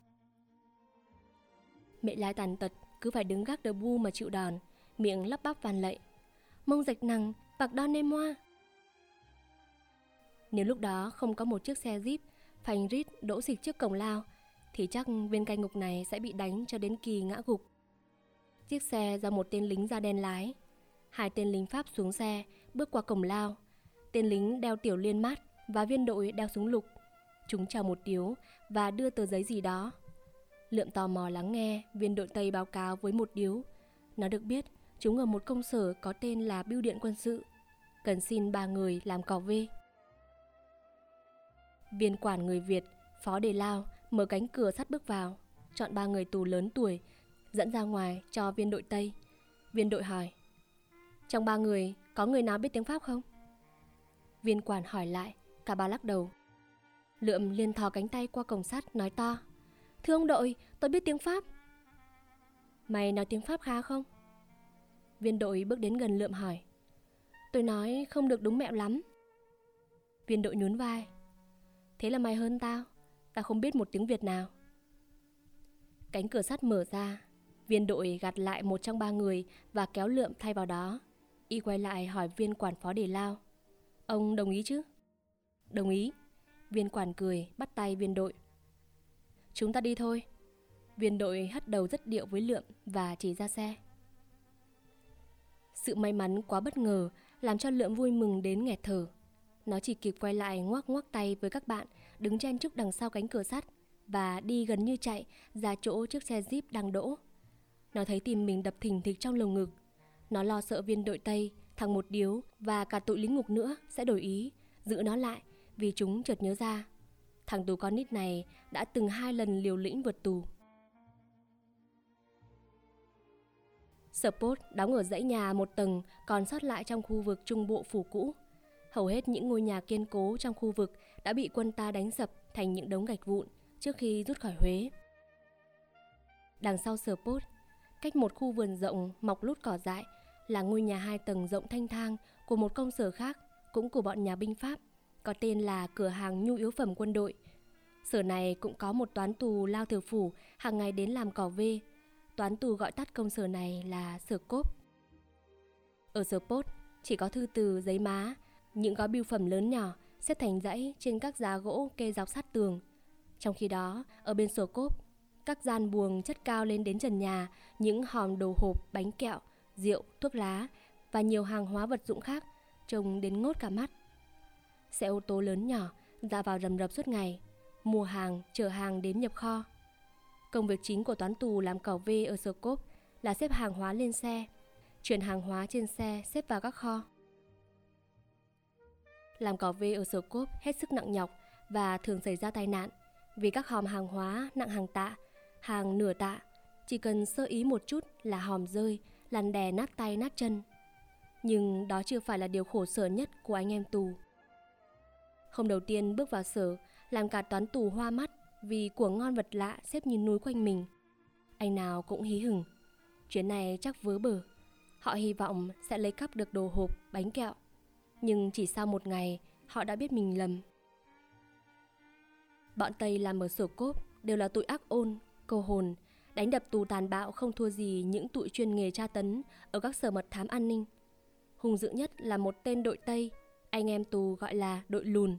Mẹ Lai tàn tật cứ phải đứng gác đờ bu mà chịu đòn, miệng lắp bắp van lệ, Mông rạch nằng, bạc đo nê hoa. Nếu lúc đó không có một chiếc xe jeep phanh rít đỗ xịch trước cổng lao thì chắc viên cai ngục này sẽ bị đánh cho đến kỳ ngã gục. Chiếc xe do một tên lính da đen lái. Hai tên lính Pháp xuống xe, bước qua cổng lao. Tên lính đeo tiểu liên mát và viên đội đeo súng lục. Chúng chào một điếu và đưa tờ giấy gì đó. Lượm tò mò lắng nghe viên đội Tây báo cáo với một điếu. Nó được biết chúng ở một công sở có tên là Bưu điện quân sự. Cần xin ba người làm cỏ vê. Viên quản người Việt, Phó Đề Lao, mở cánh cửa sắt bước vào, chọn ba người tù lớn tuổi, dẫn ra ngoài cho viên đội Tây. Viên đội hỏi, trong ba người có người nào biết tiếng Pháp không? Viên quản hỏi lại, cả ba lắc đầu. Lượm liền thò cánh tay qua cổng sắt nói to, Thưa ông đội, tôi biết tiếng Pháp. Mày nói tiếng Pháp khá không? Viên đội bước đến gần lượm hỏi. Tôi nói không được đúng mẹo lắm. Viên đội nhún vai. Thế là mày hơn tao Tao không biết một tiếng Việt nào Cánh cửa sắt mở ra Viên đội gạt lại một trong ba người Và kéo lượm thay vào đó. Y quay lại hỏi viên quản phó đề lao. Ông đồng ý chứ? Đồng ý. Viên quản cười, bắt tay viên đội. Chúng ta đi thôi. Viên đội hất đầu rất điệu với lượm Và chỉ ra xe. Sự may mắn quá bất ngờ Làm cho lượm vui mừng đến nghẹt thở. Nó chỉ kịp quay lại ngoắc ngoắc tay với các bạn đứng chen chúc đằng sau cánh cửa sắt và đi gần như chạy ra chỗ chiếc xe Jeep đang đỗ. Nó thấy tim mình đập thình thịch trong lồng ngực. Nó lo sợ viên đội Tây, thằng một điếu và cả tụi lính ngục nữa sẽ đổi ý, giữ nó lại vì chúng chợt nhớ ra. Thằng tù con nít này đã từng hai lần liều lĩnh vượt tù. Sport đóng ở dãy nhà một tầng còn sót lại trong khu vực trung bộ phủ cũ Hầu hết những ngôi nhà kiên cố trong khu vực đã bị quân ta đánh sập thành những đống gạch vụn trước khi rút khỏi Huế. Đằng sau sở cách một khu vườn rộng mọc lút cỏ dại là ngôi nhà hai tầng rộng thanh thang của một công sở khác, cũng của bọn nhà binh Pháp, có tên là cửa hàng nhu yếu phẩm quân đội. Sở này cũng có một toán tù lao thừa phủ hàng ngày đến làm cỏ vê. Toán tù gọi tắt công sở này là sở cốp. Ở sở post chỉ có thư từ, giấy má, những gói bưu phẩm lớn nhỏ xếp thành dãy trên các giá gỗ kê dọc sát tường. Trong khi đó, ở bên sở cốp, các gian buồng chất cao lên đến trần nhà, những hòm đồ hộp, bánh kẹo, rượu, thuốc lá và nhiều hàng hóa vật dụng khác trông đến ngốt cả mắt. Xe ô tô lớn nhỏ ra vào rầm rập suốt ngày, mua hàng, chở hàng đến nhập kho. Công việc chính của toán tù làm cỏ V ở sở cốp là xếp hàng hóa lên xe, chuyển hàng hóa trên xe xếp vào các kho. Làm cỏ V ở sở cốp hết sức nặng nhọc và thường xảy ra tai nạn vì các hòm hàng hóa nặng hàng tạ, hàng nửa tạ, chỉ cần sơ ý một chút là hòm rơi, lăn đè nát tay nát chân. Nhưng đó chưa phải là điều khổ sở nhất của anh em tù. Hôm đầu tiên bước vào sở, làm cả toán tù hoa mắt vì của ngon vật lạ xếp như núi quanh mình. Anh nào cũng hí hửng. Chuyến này chắc vớ bờ. Họ hy vọng sẽ lấy cắp được đồ hộp, bánh kẹo. Nhưng chỉ sau một ngày, họ đã biết mình lầm. Bọn Tây làm ở sổ cốp đều là tụi ác ôn, câu hồn, đánh đập tù tàn bạo không thua gì những tụi chuyên nghề tra tấn ở các sở mật thám an ninh. Hùng dữ nhất là một tên đội Tây, anh em tù gọi là đội lùn.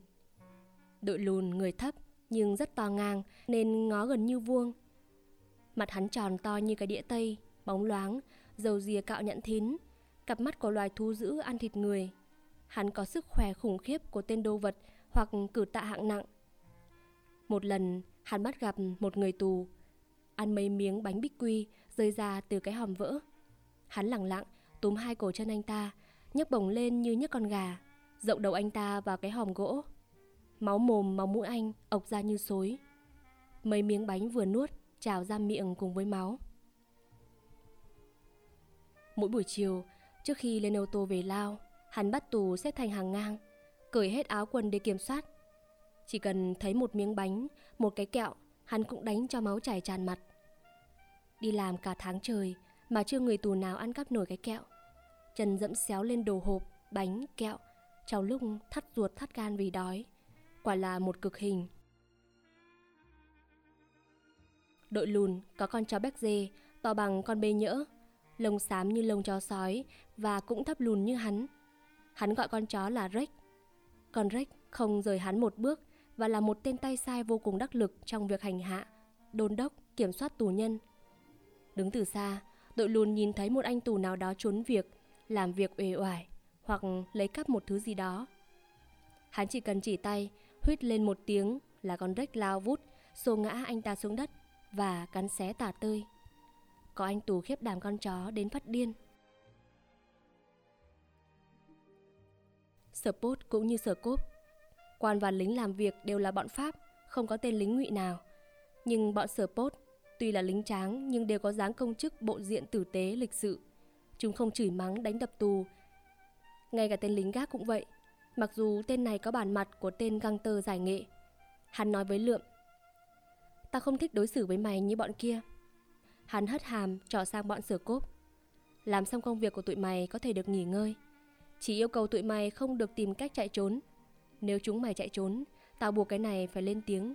Đội lùn người thấp nhưng rất to ngang nên ngó gần như vuông. Mặt hắn tròn to như cái đĩa Tây, bóng loáng, dầu dìa cạo nhẵn thín, cặp mắt của loài thú dữ ăn thịt người. Hắn có sức khỏe khủng khiếp của tên đô vật hoặc cử tạ hạng nặng. Một lần, hắn bắt gặp một người tù, ăn mấy miếng bánh bích quy rơi ra từ cái hòm vỡ. Hắn lặng lặng túm hai cổ chân anh ta, nhấc bổng lên như nhấc con gà, rộng đầu anh ta vào cái hòm gỗ. Máu mồm máu mũi anh ộc ra như xối. Mấy miếng bánh vừa nuốt trào ra miệng cùng với máu. Mỗi buổi chiều, trước khi lên ô tô về Lao, hắn bắt tù xếp thành hàng ngang, cởi hết áo quần để kiểm soát. Chỉ cần thấy một miếng bánh, một cái kẹo, hắn cũng đánh cho máu chảy tràn mặt. Đi làm cả tháng trời mà chưa người tù nào ăn cắp nổi cái kẹo. Chân dẫm xéo lên đồ hộp, bánh, kẹo, trong lúc thắt ruột thắt gan vì đói. Quả là một cực hình. Đội lùn có con chó béc dê, to bằng con bê nhỡ, lông xám như lông chó sói và cũng thấp lùn như hắn. Hắn gọi con chó là Rex. Con Rex không rời hắn một bước và là một tên tay sai vô cùng đắc lực trong việc hành hạ, đôn đốc, kiểm soát tù nhân. Đứng từ xa, đội lùn nhìn thấy một anh tù nào đó trốn việc, làm việc uể oải hoặc lấy cắp một thứ gì đó. Hắn chỉ cần chỉ tay, huýt lên một tiếng là con rách lao vút, xô ngã anh ta xuống đất và cắn xé tả tơi. Có anh tù khiếp đảm con chó đến phát điên. Sở pốt cũng như sở cốp. Quan và lính làm việc đều là bọn Pháp, không có tên lính ngụy nào. Nhưng bọn sở pốt, tuy là lính tráng nhưng đều có dáng công chức bộ diện tử tế, lịch sự. Chúng không chửi mắng, đánh đập tù. Ngay cả tên lính gác cũng vậy. Mặc dù tên này có bản mặt của tên găng tơ giải nghệ. Hắn nói với Lượm. Ta không thích đối xử với mày như bọn kia. Hắn hất hàm trỏ sang bọn sửa cốp. Làm xong công việc của tụi mày có thể được nghỉ ngơi. Chỉ yêu cầu tụi mày không được tìm cách chạy trốn. Nếu chúng mày chạy trốn, tao buộc cái này phải lên tiếng.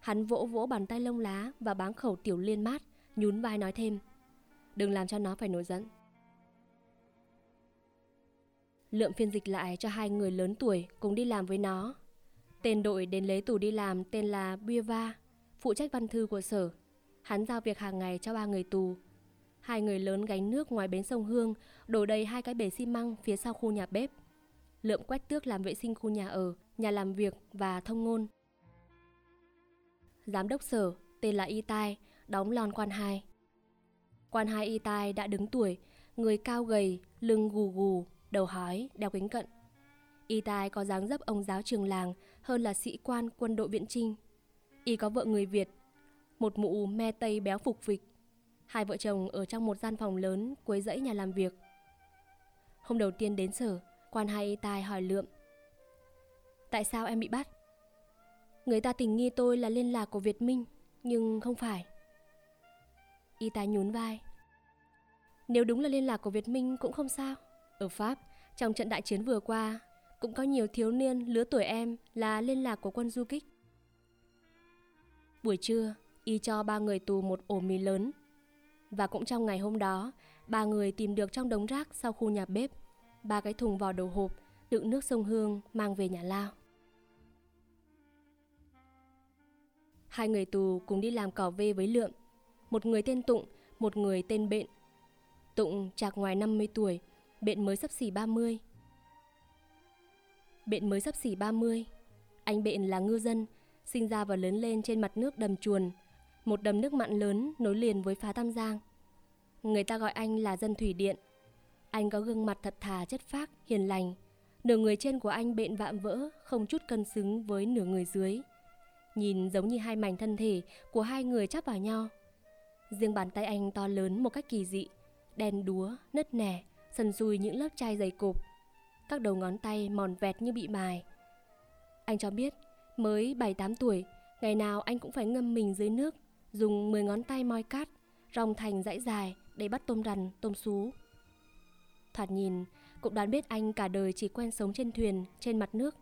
Hắn vỗ vỗ bàn tay lông lá và báng khẩu tiểu liên mát, nhún vai nói thêm. Đừng làm cho nó phải nổi giận. Lượm phiên dịch lại cho hai người lớn tuổi cùng đi làm với nó. Tên đội đến lấy tù đi làm tên là Bieva, phụ trách văn thư của sở. Hắn giao việc hàng ngày cho ba người tù. Hai người lớn gánh nước ngoài bến sông Hương, đổ đầy hai cái bể xi măng phía sau khu nhà bếp. Lượm quét tước làm vệ sinh khu nhà ở, nhà làm việc và thông ngôn. Giám đốc sở, tên là Y Tai, đóng lon quan hai. Quan hai Y Tai đã đứng tuổi, người cao gầy, lưng gù gù, đầu hói, đeo kính cận. Y Tai có dáng dấp ông giáo trường làng hơn là sĩ quan quân đội viện trinh. Y có vợ người Việt, một mụ me tây béo phục phịch. Hai vợ chồng ở trong một gian phòng lớn cuối dãy nhà làm việc. Hôm đầu tiên đến sở, quan hai y tai hỏi lượm. Tại sao em bị bắt? Người ta tình nghi tôi là liên lạc của Việt Minh, nhưng không phải. Y tá nhún vai. Nếu đúng là liên lạc của Việt Minh cũng không sao. Ở Pháp, trong trận đại chiến vừa qua, cũng có nhiều thiếu niên lứa tuổi em là liên lạc của quân du kích. Buổi trưa, y cho ba người tù một ổ mì lớn. Và cũng trong ngày hôm đó, ba người tìm được trong đống rác sau khu nhà bếp ba cái thùng vỏ đầu hộp đựng nước sông Hương mang về nhà lao. Hai người tù cùng đi làm cỏ vê với Lượm. Một người tên Tụng, một người tên Bện. Tụng chạc ngoài 50 tuổi, Bện mới sắp xỉ 30. Bện mới sắp xỉ 30. Anh Bện là ngư dân, sinh ra và lớn lên trên mặt nước đầm chuồn, một đầm nước mặn lớn nối liền với phá Tam Giang. Người ta gọi anh là dân thủy điện. Anh có gương mặt thật thà chất phác, hiền lành. Nửa người trên của anh bện vạm vỡ, không chút cân xứng với nửa người dưới. Nhìn giống như hai mảnh thân thể của hai người chắp vào nhau. Riêng bàn tay anh to lớn một cách kỳ dị, đen đúa, nứt nẻ, sần sùi những lớp chai dày cộp. Các đầu ngón tay mòn vẹt như bị mài. Anh cho biết, mới 7-8 tuổi, ngày nào anh cũng phải ngâm mình dưới nước, dùng 10 ngón tay moi cát, rong thành dãy dài để bắt tôm rằn, tôm sú. Thoạt nhìn, cũng đoán biết anh cả đời chỉ quen sống trên thuyền, trên mặt nước.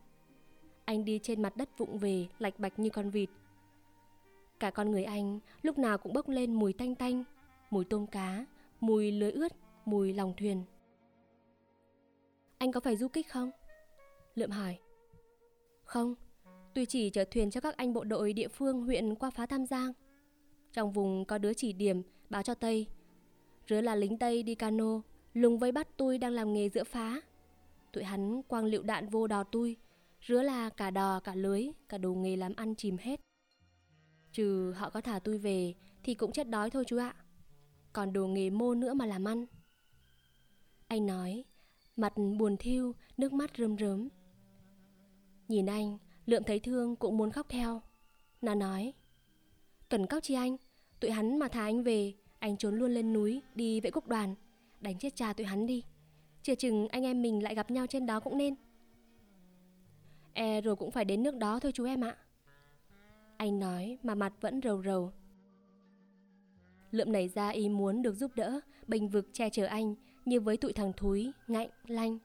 Anh đi trên mặt đất vụng về, lạch bạch như con vịt. Cả con người anh lúc nào cũng bốc lên mùi tanh tanh, mùi tôm cá, mùi lưới ướt, mùi lòng thuyền. Anh có phải du kích không? Lượm hỏi. Không, tôi chỉ chở thuyền cho các anh bộ đội địa phương huyện qua phá Tam Giang. Trong vùng có đứa chỉ điểm báo cho Tây. Rứa là lính Tây đi cano, lùng vây bắt tôi đang làm nghề giữa phá. Tụi hắn quang liệu đạn vô đò tôi, rứa là cả đò cả lưới, cả đồ nghề làm ăn chìm hết. Trừ họ có thả tôi về thì cũng chết đói thôi chú ạ. Còn đồ nghề mô nữa mà làm ăn. Anh nói, mặt buồn thiêu, nước mắt rơm rớm. Nhìn anh, Lượm thấy thương cũng muốn khóc theo. Nó nói, cần cóc chi anh, tụi hắn mà thả anh về, anh trốn luôn lên núi đi vệ quốc đoàn, đánh chết cha tụi hắn đi. Chưa chừng anh em mình lại gặp nhau trên đó cũng nên. E rồi cũng phải đến nước đó thôi chú em ạ. Anh nói mà mặt vẫn rầu rầu. Lượm nảy ra ý muốn được giúp đỡ, bình vực che chở anh như với tụi thằng thúi, ngạnh, lanh.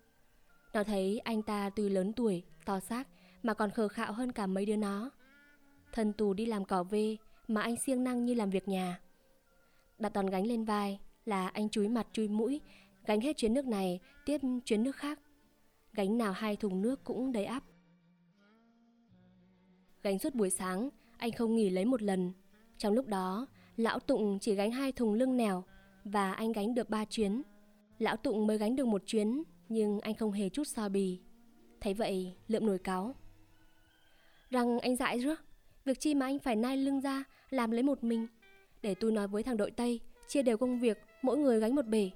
Nó thấy anh ta tuy lớn tuổi, to xác mà còn khờ khạo hơn cả mấy đứa nó. Thân tù đi làm cỏ vê mà anh siêng năng như làm việc nhà. Đặt toàn gánh lên vai là anh chúi mặt chui mũi, gánh hết chuyến nước này, tiếp chuyến nước khác. Gánh nào hai thùng nước cũng đầy ắp. Gánh suốt buổi sáng, anh không nghỉ lấy một lần. Trong lúc đó, lão Tụng chỉ gánh hai thùng lưng nèo và anh gánh được ba chuyến. Lão Tụng mới gánh được một chuyến, nhưng anh không hề chút so bì. Thấy vậy, lượm nổi cáo. Rằng anh dại rước, việc chi mà anh phải nai lưng ra, làm lấy một mình. Để tôi nói với thằng đội Tây, chia đều công việc, mỗi người gánh một bể.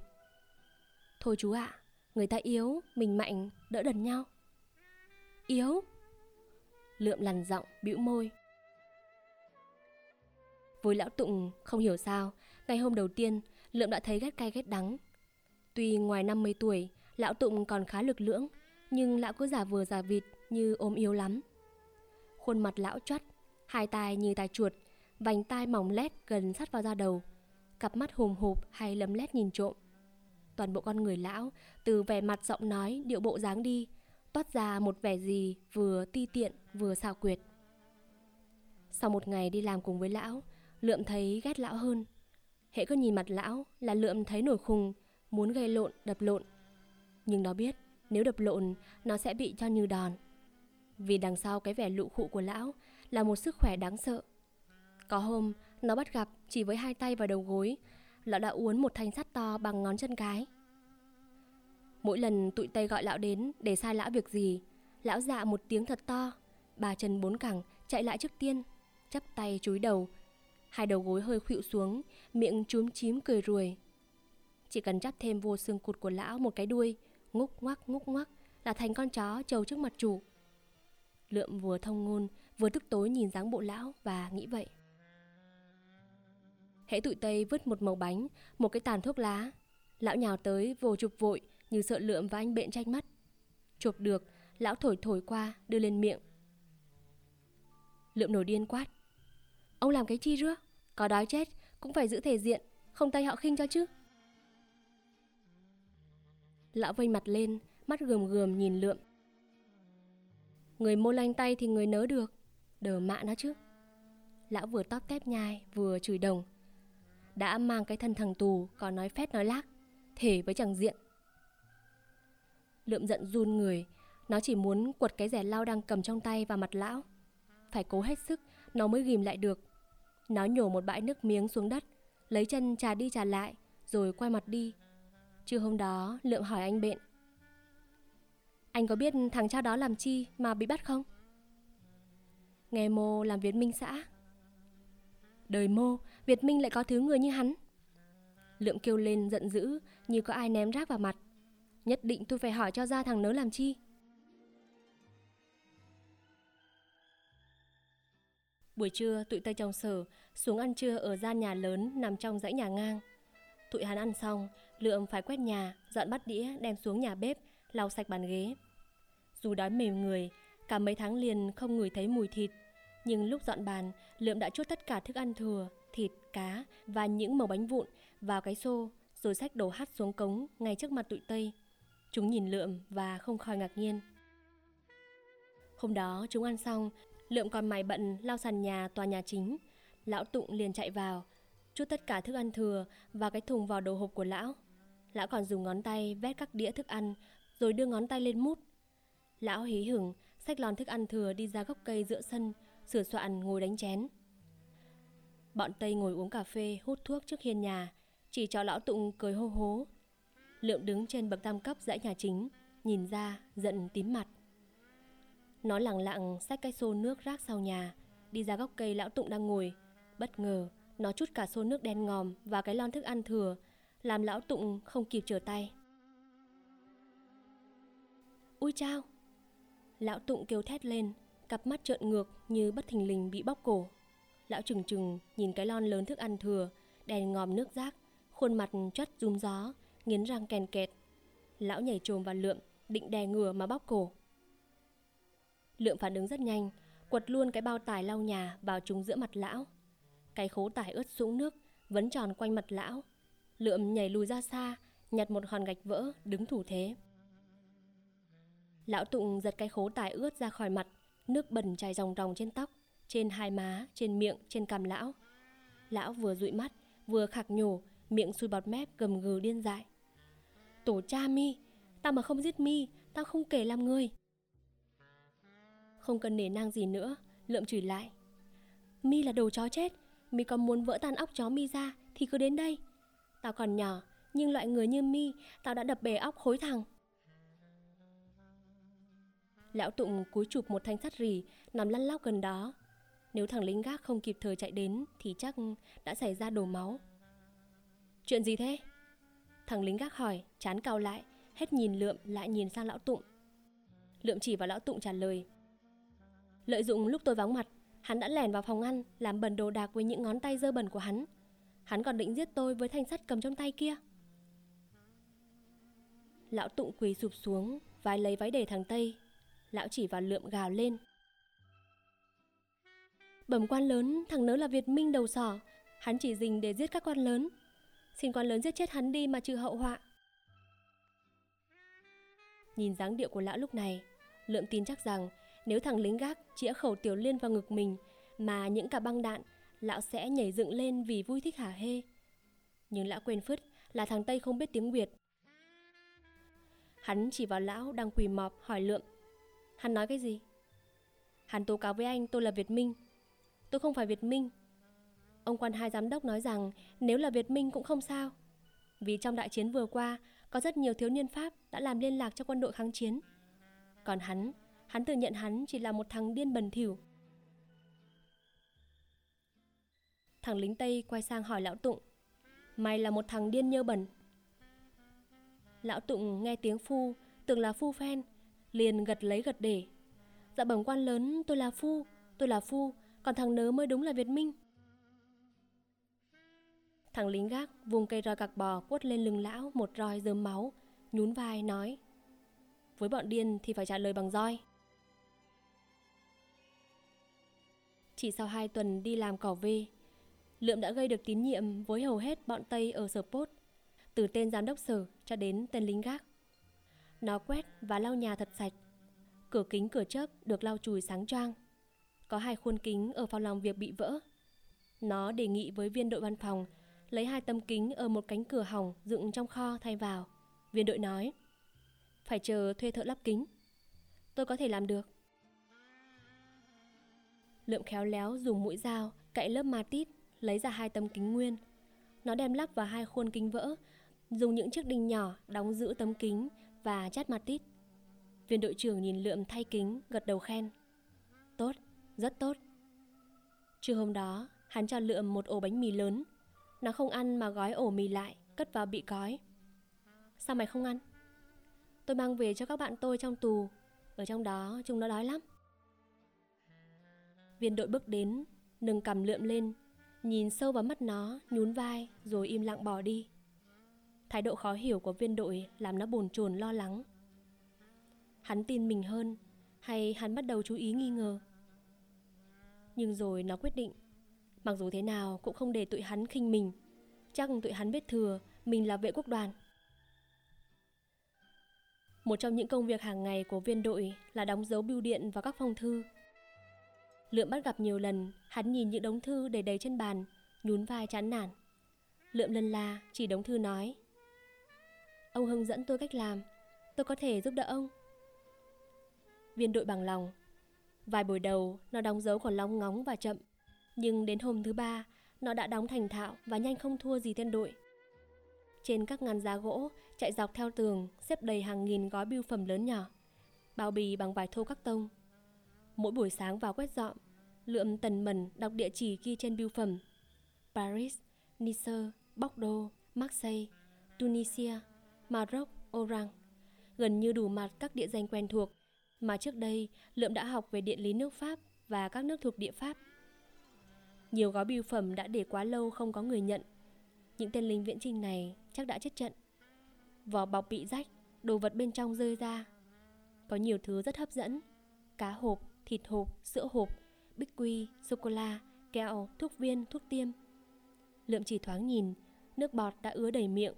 Thôi chú ạ, à, người ta yếu, mình mạnh, đỡ đần nhau. Yếu? Lượm lằn giọng, bĩu môi. Với lão Tụng không hiểu sao, ngày hôm đầu tiên, Lượm đã thấy ghét cay ghét đắng. Tuy ngoài 50 tuổi, lão Tụng còn khá lực lưỡng, nhưng lão cứ giả vừa giả vịt như ôm yếu lắm. Khuôn mặt lão choắt, hai tai như tai chuột, vành tai mỏng lét gần sát vào da đầu, cặp mắt hùm hụp hay lấm lét nhìn trộm. Toàn bộ con người lão, từ vẻ mặt giọng nói, điệu bộ dáng đi, toát ra một vẻ gì vừa ti tiện vừa xào quyệt. Sau một ngày đi làm cùng với lão, Lượm thấy ghét lão hơn. Hễ cứ nhìn mặt lão là Lượm thấy nổi khùng, muốn gây lộn, đập lộn. Nhưng nó biết, nếu đập lộn, nó sẽ bị cho như đòn. Vì đằng sau cái vẻ lụ khụ của lão là một sức khỏe đáng sợ. Có hôm, nó bắt gặp chỉ với hai tay và đầu gối, lão đã uốn một thanh sắt to bằng ngón chân cái. Mỗi lần tụi Tây gọi lão đến để sai lão việc gì, lão dạ một tiếng thật to, bà chân bốn cẳng chạy lại trước tiên, chắp tay chúi đầu, hai đầu gối hơi khuỵu xuống, miệng chúm chím cười ruồi. Chỉ cần chắp thêm vô xương cụt của lão một cái đuôi, ngúc ngoắc ngúc ngoắc là thành con chó trầu trước mặt chủ. Lượm vừa thông ngôn, vừa tức tối nhìn dáng bộ lão và nghĩ vậy. Hễ tụi Tây vứt một màu bánh, một cái tàn thuốc lá. Lão nhào tới vồ chụp vội như sợ lượm và anh bện tranh mắt. Chụp được, lão thổi thổi qua, đưa lên miệng. Lượm nổi điên quát. Ông làm cái chi rứa? Có đói chết, cũng phải giữ thể diện, không tay họ khinh cho chứ. Lão vây mặt lên, mắt gườm gườm nhìn lượm. Người mô lanh tay thì người nớ được, đờ mạ nó chứ. Lão vừa tóp tép nhai, vừa chửi đồng. Đã mang cái thân thằng tù, còn nói phét nói lác, thể với chẳng diện. Lượm giận run người, nó chỉ muốn quật cái rẻ lau đang cầm trong tay vào mặt lão. Phải cố hết sức, nó mới ghim lại được. Nó nhổ một bãi nước miếng xuống đất, lấy chân trà đi trà lại, rồi quay mặt đi. Trưa hôm đó, Lượng hỏi anh Bện. Anh có biết thằng cha đó làm chi mà bị bắt không? Nghe mô làm Việt Minh xã. Đời mô, Việt Minh lại có thứ người như hắn. Lượng kêu lên giận dữ như có ai ném rác vào mặt. Nhất định tôi phải hỏi cho ra thằng nớ làm chi. Buổi trưa, tụi Tây chồng sở xuống ăn trưa ở gian nhà lớn nằm trong dãy nhà ngang. Tụi hắn ăn xong, Lượng phải quét nhà, dọn bát đĩa đem xuống nhà bếp, lau sạch bàn ghế. Dù đói mềm người, cả mấy tháng liền không ngửi thấy mùi thịt, nhưng lúc dọn bàn, Lượng đã chốt tất cả thức ăn thừa, thịt, cá và những mẩu bánh vụn vào cái xô, rồi xách đồ hát xuống cống ngay trước mặt tụi Tây. Chúng nhìn Lượm và không khỏi ngạc nhiên. Hôm đó chúng ăn xong, Lượm còn mày bận lau sàn nhà tòa nhà chính. Lão Tụng liền chạy vào, chút tất cả thức ăn thừa vào cái thùng vào đồ hộp của lão. Lão còn dùng ngón tay vét các đĩa thức ăn, rồi đưa ngón tay lên mút. Lão hí hửng, xách lon thức ăn thừa đi ra gốc cây giữa sân, sửa soạn ngồi đánh chén. Bọn Tây ngồi uống cà phê, hút thuốc trước hiên nhà, chỉ cho lão Tụng cười hô hố. Lượm đứng trên bậc tam cấp dãy nhà chính, nhìn ra, giận tím mặt. Nó lặng lặng xách cái xô nước rác sau nhà, đi ra góc cây lão Tụng đang ngồi. Bất ngờ, nó chút cả xô nước đen ngòm và cái lon thức ăn thừa, làm lão Tụng không kịp trở tay. Ui chao! Lão Tụng kêu thét lên, cặp mắt trợn ngược như bất thình lình bị bóc cổ. Lão trừng trừng nhìn cái lon lớn thức ăn thừa, đèn ngòm nước rác, khuôn mặt chất run gió, nghiến răng kèn kẹt. Lão nhảy trồm vào lượm, định đè ngửa mà bóc cổ. Lượng phản ứng rất nhanh, quật luôn cái bao tải lau nhà vào trúng giữa mặt lão. Cái khố tải ướt sũng nước, vẫn tròn quanh mặt lão. Lượm nhảy lùi ra xa, nhặt một hòn gạch vỡ, đứng thủ thế. Lão Tụng giật cái khố tải ướt ra khỏi mặt, nước bẩn chảy ròng ròng trên tóc, trên hai má, trên miệng, trên cằm lão. Lão vừa dụi mắt, vừa khạc nhổ, miệng sùi bọt mép gầm gừ điên dại. Tổ cha mi, tao mà không giết mi, tao không kể làm người. Không cần nể nang gì nữa, lượm chửi lại. Mi là đồ chó chết, mi có muốn vỡ tan óc chó mi ra thì cứ đến đây. Tao còn nhỏ, nhưng loại người như mi, tao đã đập bể óc khối thằng. Lão Tụng cúi chụp một thanh sắt rì nằm lăn lóc gần đó. Nếu thằng lính gác không kịp thời chạy đến thì chắc đã xảy ra đổ máu. Chuyện gì thế? Thằng lính gác hỏi, chán cau lại, hết nhìn lượm lại nhìn sang lão Tụng. Lượm chỉ vào lão Tụng trả lời. Lợi dụng lúc tôi vắng mặt, hắn đã lẻn vào phòng ăn, làm bẩn đồ đạc với những ngón tay dơ bẩn của hắn. Hắn còn định giết tôi với thanh sắt cầm trong tay kia. Lão Tụng quỳ sụp xuống, vai lấy váy để thằng Tây. Lão chỉ vào lượm gào lên. Bẩm quan lớn, thằng nớ là Việt Minh đầu sỏ. Hắn chỉ dình để giết các quan lớn. Xin con lớn giết chết hắn đi mà trừ hậu họa. Nhìn dáng điệu của lão lúc này, lượm tin chắc rằng nếu thằng lính gác chĩa khẩu tiểu liên vào ngực mình mà những cả băng đạn, lão sẽ nhảy dựng lên vì vui thích hả hê. Nhưng lão quên phứt là thằng Tây không biết tiếng Việt. Hắn chỉ vào lão đang quỳ mọp hỏi lượm. Hắn nói cái gì? Hắn tố cáo với anh tôi là Việt Minh. Tôi không phải Việt Minh. Ông quan hai giám đốc nói rằng nếu là Việt Minh cũng không sao. Vì trong đại chiến vừa qua, có rất nhiều thiếu niên Pháp đã làm liên lạc cho quân đội kháng chiến. Còn hắn Hắn thừa nhận hắn chỉ là một thằng điên bần thỉu. Thằng lính Tây quay sang hỏi lão Tụng. Mày là một thằng điên nhơ bẩn. Lão Tụng nghe tiếng phu, tưởng là phu phen, liền gật lấy gật để. Dạ bẩm quan lớn, tôi là phu, tôi là phu, còn thằng nớ mới đúng là Việt Minh. Thằng lính gác vùng cây roi cạc bò quất lên lưng lão một roi dơm máu, nhún vai nói. Với bọn điên thì phải trả lời bằng roi. Chỉ sau 2 tuần đi làm cỏ về, Lượm đã gây được tín nhiệm với hầu hết bọn Tây ở sở Pốt, từ tên giám đốc sở cho đến tên lính gác. Nó quét và lau nhà thật sạch. Cửa kính cửa chớp được lau chùi sáng choang. Có hai khuôn kính ở phòng làm việc bị vỡ. Nó đề nghị với viên đội văn phòng lấy hai tấm kính ở một cánh cửa hỏng dựng trong kho thay vào. Viên đội nói, phải chờ thuê thợ lắp kính. Tôi có thể làm được. Lượm khéo léo dùng mũi dao cạy lớp ma tít lấy ra hai tấm kính nguyên. Nó đem lắp vào hai khuôn kính vỡ, dùng những chiếc đinh nhỏ đóng giữ tấm kính và chát ma tít. Viên đội trưởng nhìn lượm thay kính, gật đầu khen. Tốt, rất tốt. Trưa hôm đó, hắn cho lượm một ổ bánh mì lớn. Nó không ăn mà gói ổ mì lại, cất vào bị cói. Sao mày không ăn? Tôi mang về cho các bạn tôi trong tù. Ở trong đó chúng nó đói lắm. Viên đội bước đến, nâng cầm lượm lên, nhìn sâu vào mắt nó, nhún vai rồi im lặng bỏ đi. Thái độ khó hiểu của viên đội làm nó bồn chồn lo lắng. Hắn tin mình hơn hay hắn bắt đầu chú ý nghi ngờ. Nhưng rồi nó quyết định, mặc dù thế nào cũng không để tụi hắn khinh mình. Chắc tụi hắn biết thừa mình là vệ quốc đoàn. Một trong những công việc hàng ngày của viên đội là đóng dấu bưu điện vào các phong thư. Lượm bắt gặp nhiều lần, hắn nhìn những đống thư để đầy trên bàn, nhún vai chán nản. Lượm lân la, chỉ đống thư nói. Ông hướng dẫn tôi cách làm, tôi có thể giúp đỡ ông. Viên đội bằng lòng. Vài buổi đầu, nó đóng dấu còn long ngóng và chậm. Nhưng đến hôm thứ ba, nó đã đóng thành thạo và nhanh không thua gì tên đội. Trên các ngăn giá gỗ, chạy dọc theo tường, xếp đầy hàng nghìn gói bưu phẩm lớn nhỏ, bao bì bằng vải thô các tông. Mỗi buổi sáng vào quét dọn, lượm tần mẩn đọc địa chỉ ghi trên bưu phẩm. Paris, Nice, Bordeaux, Marseille, Tunisia, Maroc, Oran. Gần như đủ mặt các địa danh quen thuộc mà trước đây Lượm đã học về địa lý nước Pháp và các nước thuộc địa Pháp. Nhiều gói bưu phẩm đã để quá lâu không có người nhận. Những tên lính viễn trình này chắc đã chết trận. Vỏ bọc bị rách, đồ vật bên trong rơi ra. Có nhiều thứ rất hấp dẫn. Cá hộp, thịt hộp, sữa hộp, bích quy, sô-cô-la, kẹo, thuốc viên, thuốc tiêm. Lượm chỉ thoáng nhìn, nước bọt đã ứa đầy miệng,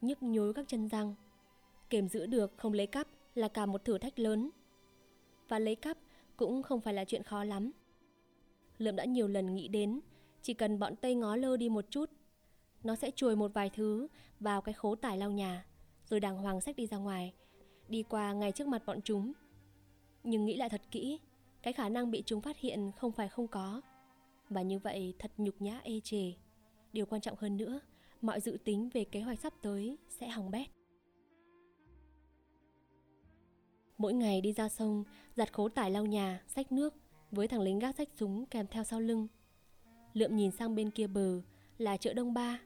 nhức nhối các chân răng. Kềm giữ được không lấy cắp là cả một thử thách lớn. Và lấy cắp cũng không phải là chuyện khó lắm. Lượm đã nhiều lần nghĩ đến, chỉ cần bọn Tây ngó lơ đi một chút, nó sẽ chuồi một vài thứ vào cái khố tải lau nhà, rồi đàng hoàng xách đi ra ngoài, đi qua ngay trước mặt bọn chúng. Nhưng nghĩ lại thật kỹ, cái khả năng bị chúng phát hiện không phải không có. Và như vậy thật nhục nhã ê chề. Điều quan trọng hơn nữa, mọi dự tính về kế hoạch sắp tới sẽ hỏng bét. Mỗi ngày đi ra sông, giặt khố tải lau nhà, xách nước, với thằng lính gác sách súng kèm theo sau lưng. Lượm nhìn sang bên kia bờ là chợ Đông Ba,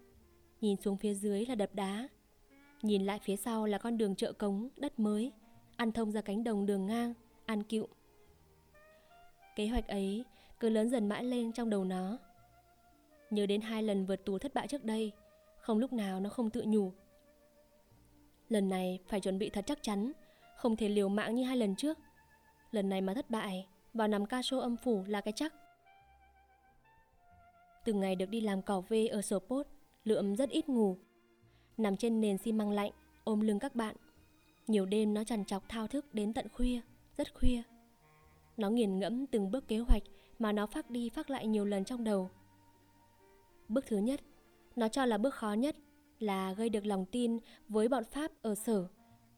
nhìn xuống phía dưới là đập đá. Nhìn lại phía sau là con đường chợ cống, đất mới, ăn thông ra cánh đồng đường ngang, ăn cựu. Kế hoạch ấy cứ lớn dần mãi lên trong đầu nó. Nhớ đến hai lần vượt tù thất bại trước đây, không lúc nào nó không tự nhủ. Lần này phải chuẩn bị thật chắc chắn, không thể liều mạng như hai lần trước. Lần này mà thất bại, vào nằm ca sô âm phủ là cái chắc. Từng ngày được đi làm cỏ vê ở sổ pốt, lượm rất ít ngủ. Nằm trên nền xi măng lạnh, ôm lưng các bạn. Nhiều đêm nó trằn trọc thao thức đến tận khuya, rất khuya. Nó nghiền ngẫm từng bước kế hoạch mà nó phát đi phát lại nhiều lần trong đầu. Bước thứ nhất, nó cho là bước khó nhất là gây được lòng tin với bọn Pháp ở sở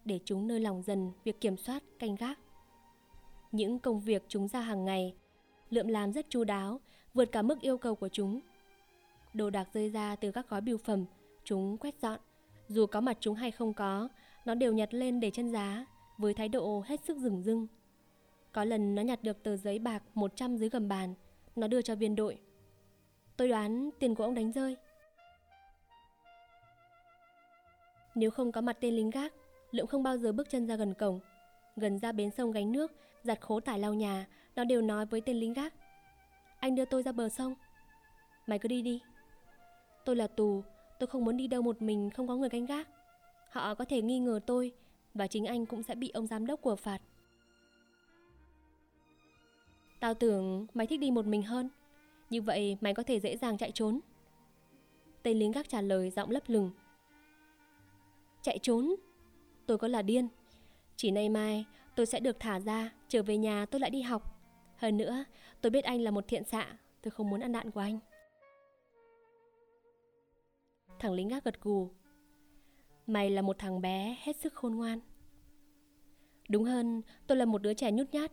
để chúng nơi lòng dần việc kiểm soát, canh gác. Những công việc chúng ra hàng ngày, lượm làm rất chu đáo, vượt cả mức yêu cầu của chúng. Đồ đạc rơi ra từ các gói bưu phẩm, chúng quét dọn. Dù có mặt chúng hay không có, nó đều nhặt lên để chân giá, với thái độ hết sức rừng rưng. Có lần nó nhặt được tờ giấy bạc 100 dưới gầm bàn, nó đưa cho viên đội. Tôi đoán tiền của ông đánh rơi. Nếu không có mặt tên lính gác, Lượm không bao giờ bước chân ra gần cổng. Gần ra bến sông gánh nước, giặt khố tải lau nhà, nó đều nói với tên lính gác. Anh đưa tôi ra bờ sông. Mày cứ đi đi. Tôi là tù, tôi không muốn đi đâu một mình không có người canh gác. Họ có thể nghi ngờ tôi và chính anh cũng sẽ bị ông giám đốc của phạt. Tao tưởng mày thích đi một mình hơn. Như vậy mày có thể dễ dàng chạy trốn. Tên lính gác trả lời giọng lấp lửng. Chạy trốn? Tôi có là điên, Chỉ nay mai tôi sẽ được thả ra, Trở về nhà tôi lại đi học. Hơn nữa, tôi biết anh là một thiện xạ, Tôi không muốn ăn đạn của anh. Thằng lính gác gật gù. Mày là một thằng bé hết sức khôn ngoan. Đúng hơn, tôi là một đứa trẻ nhút nhát.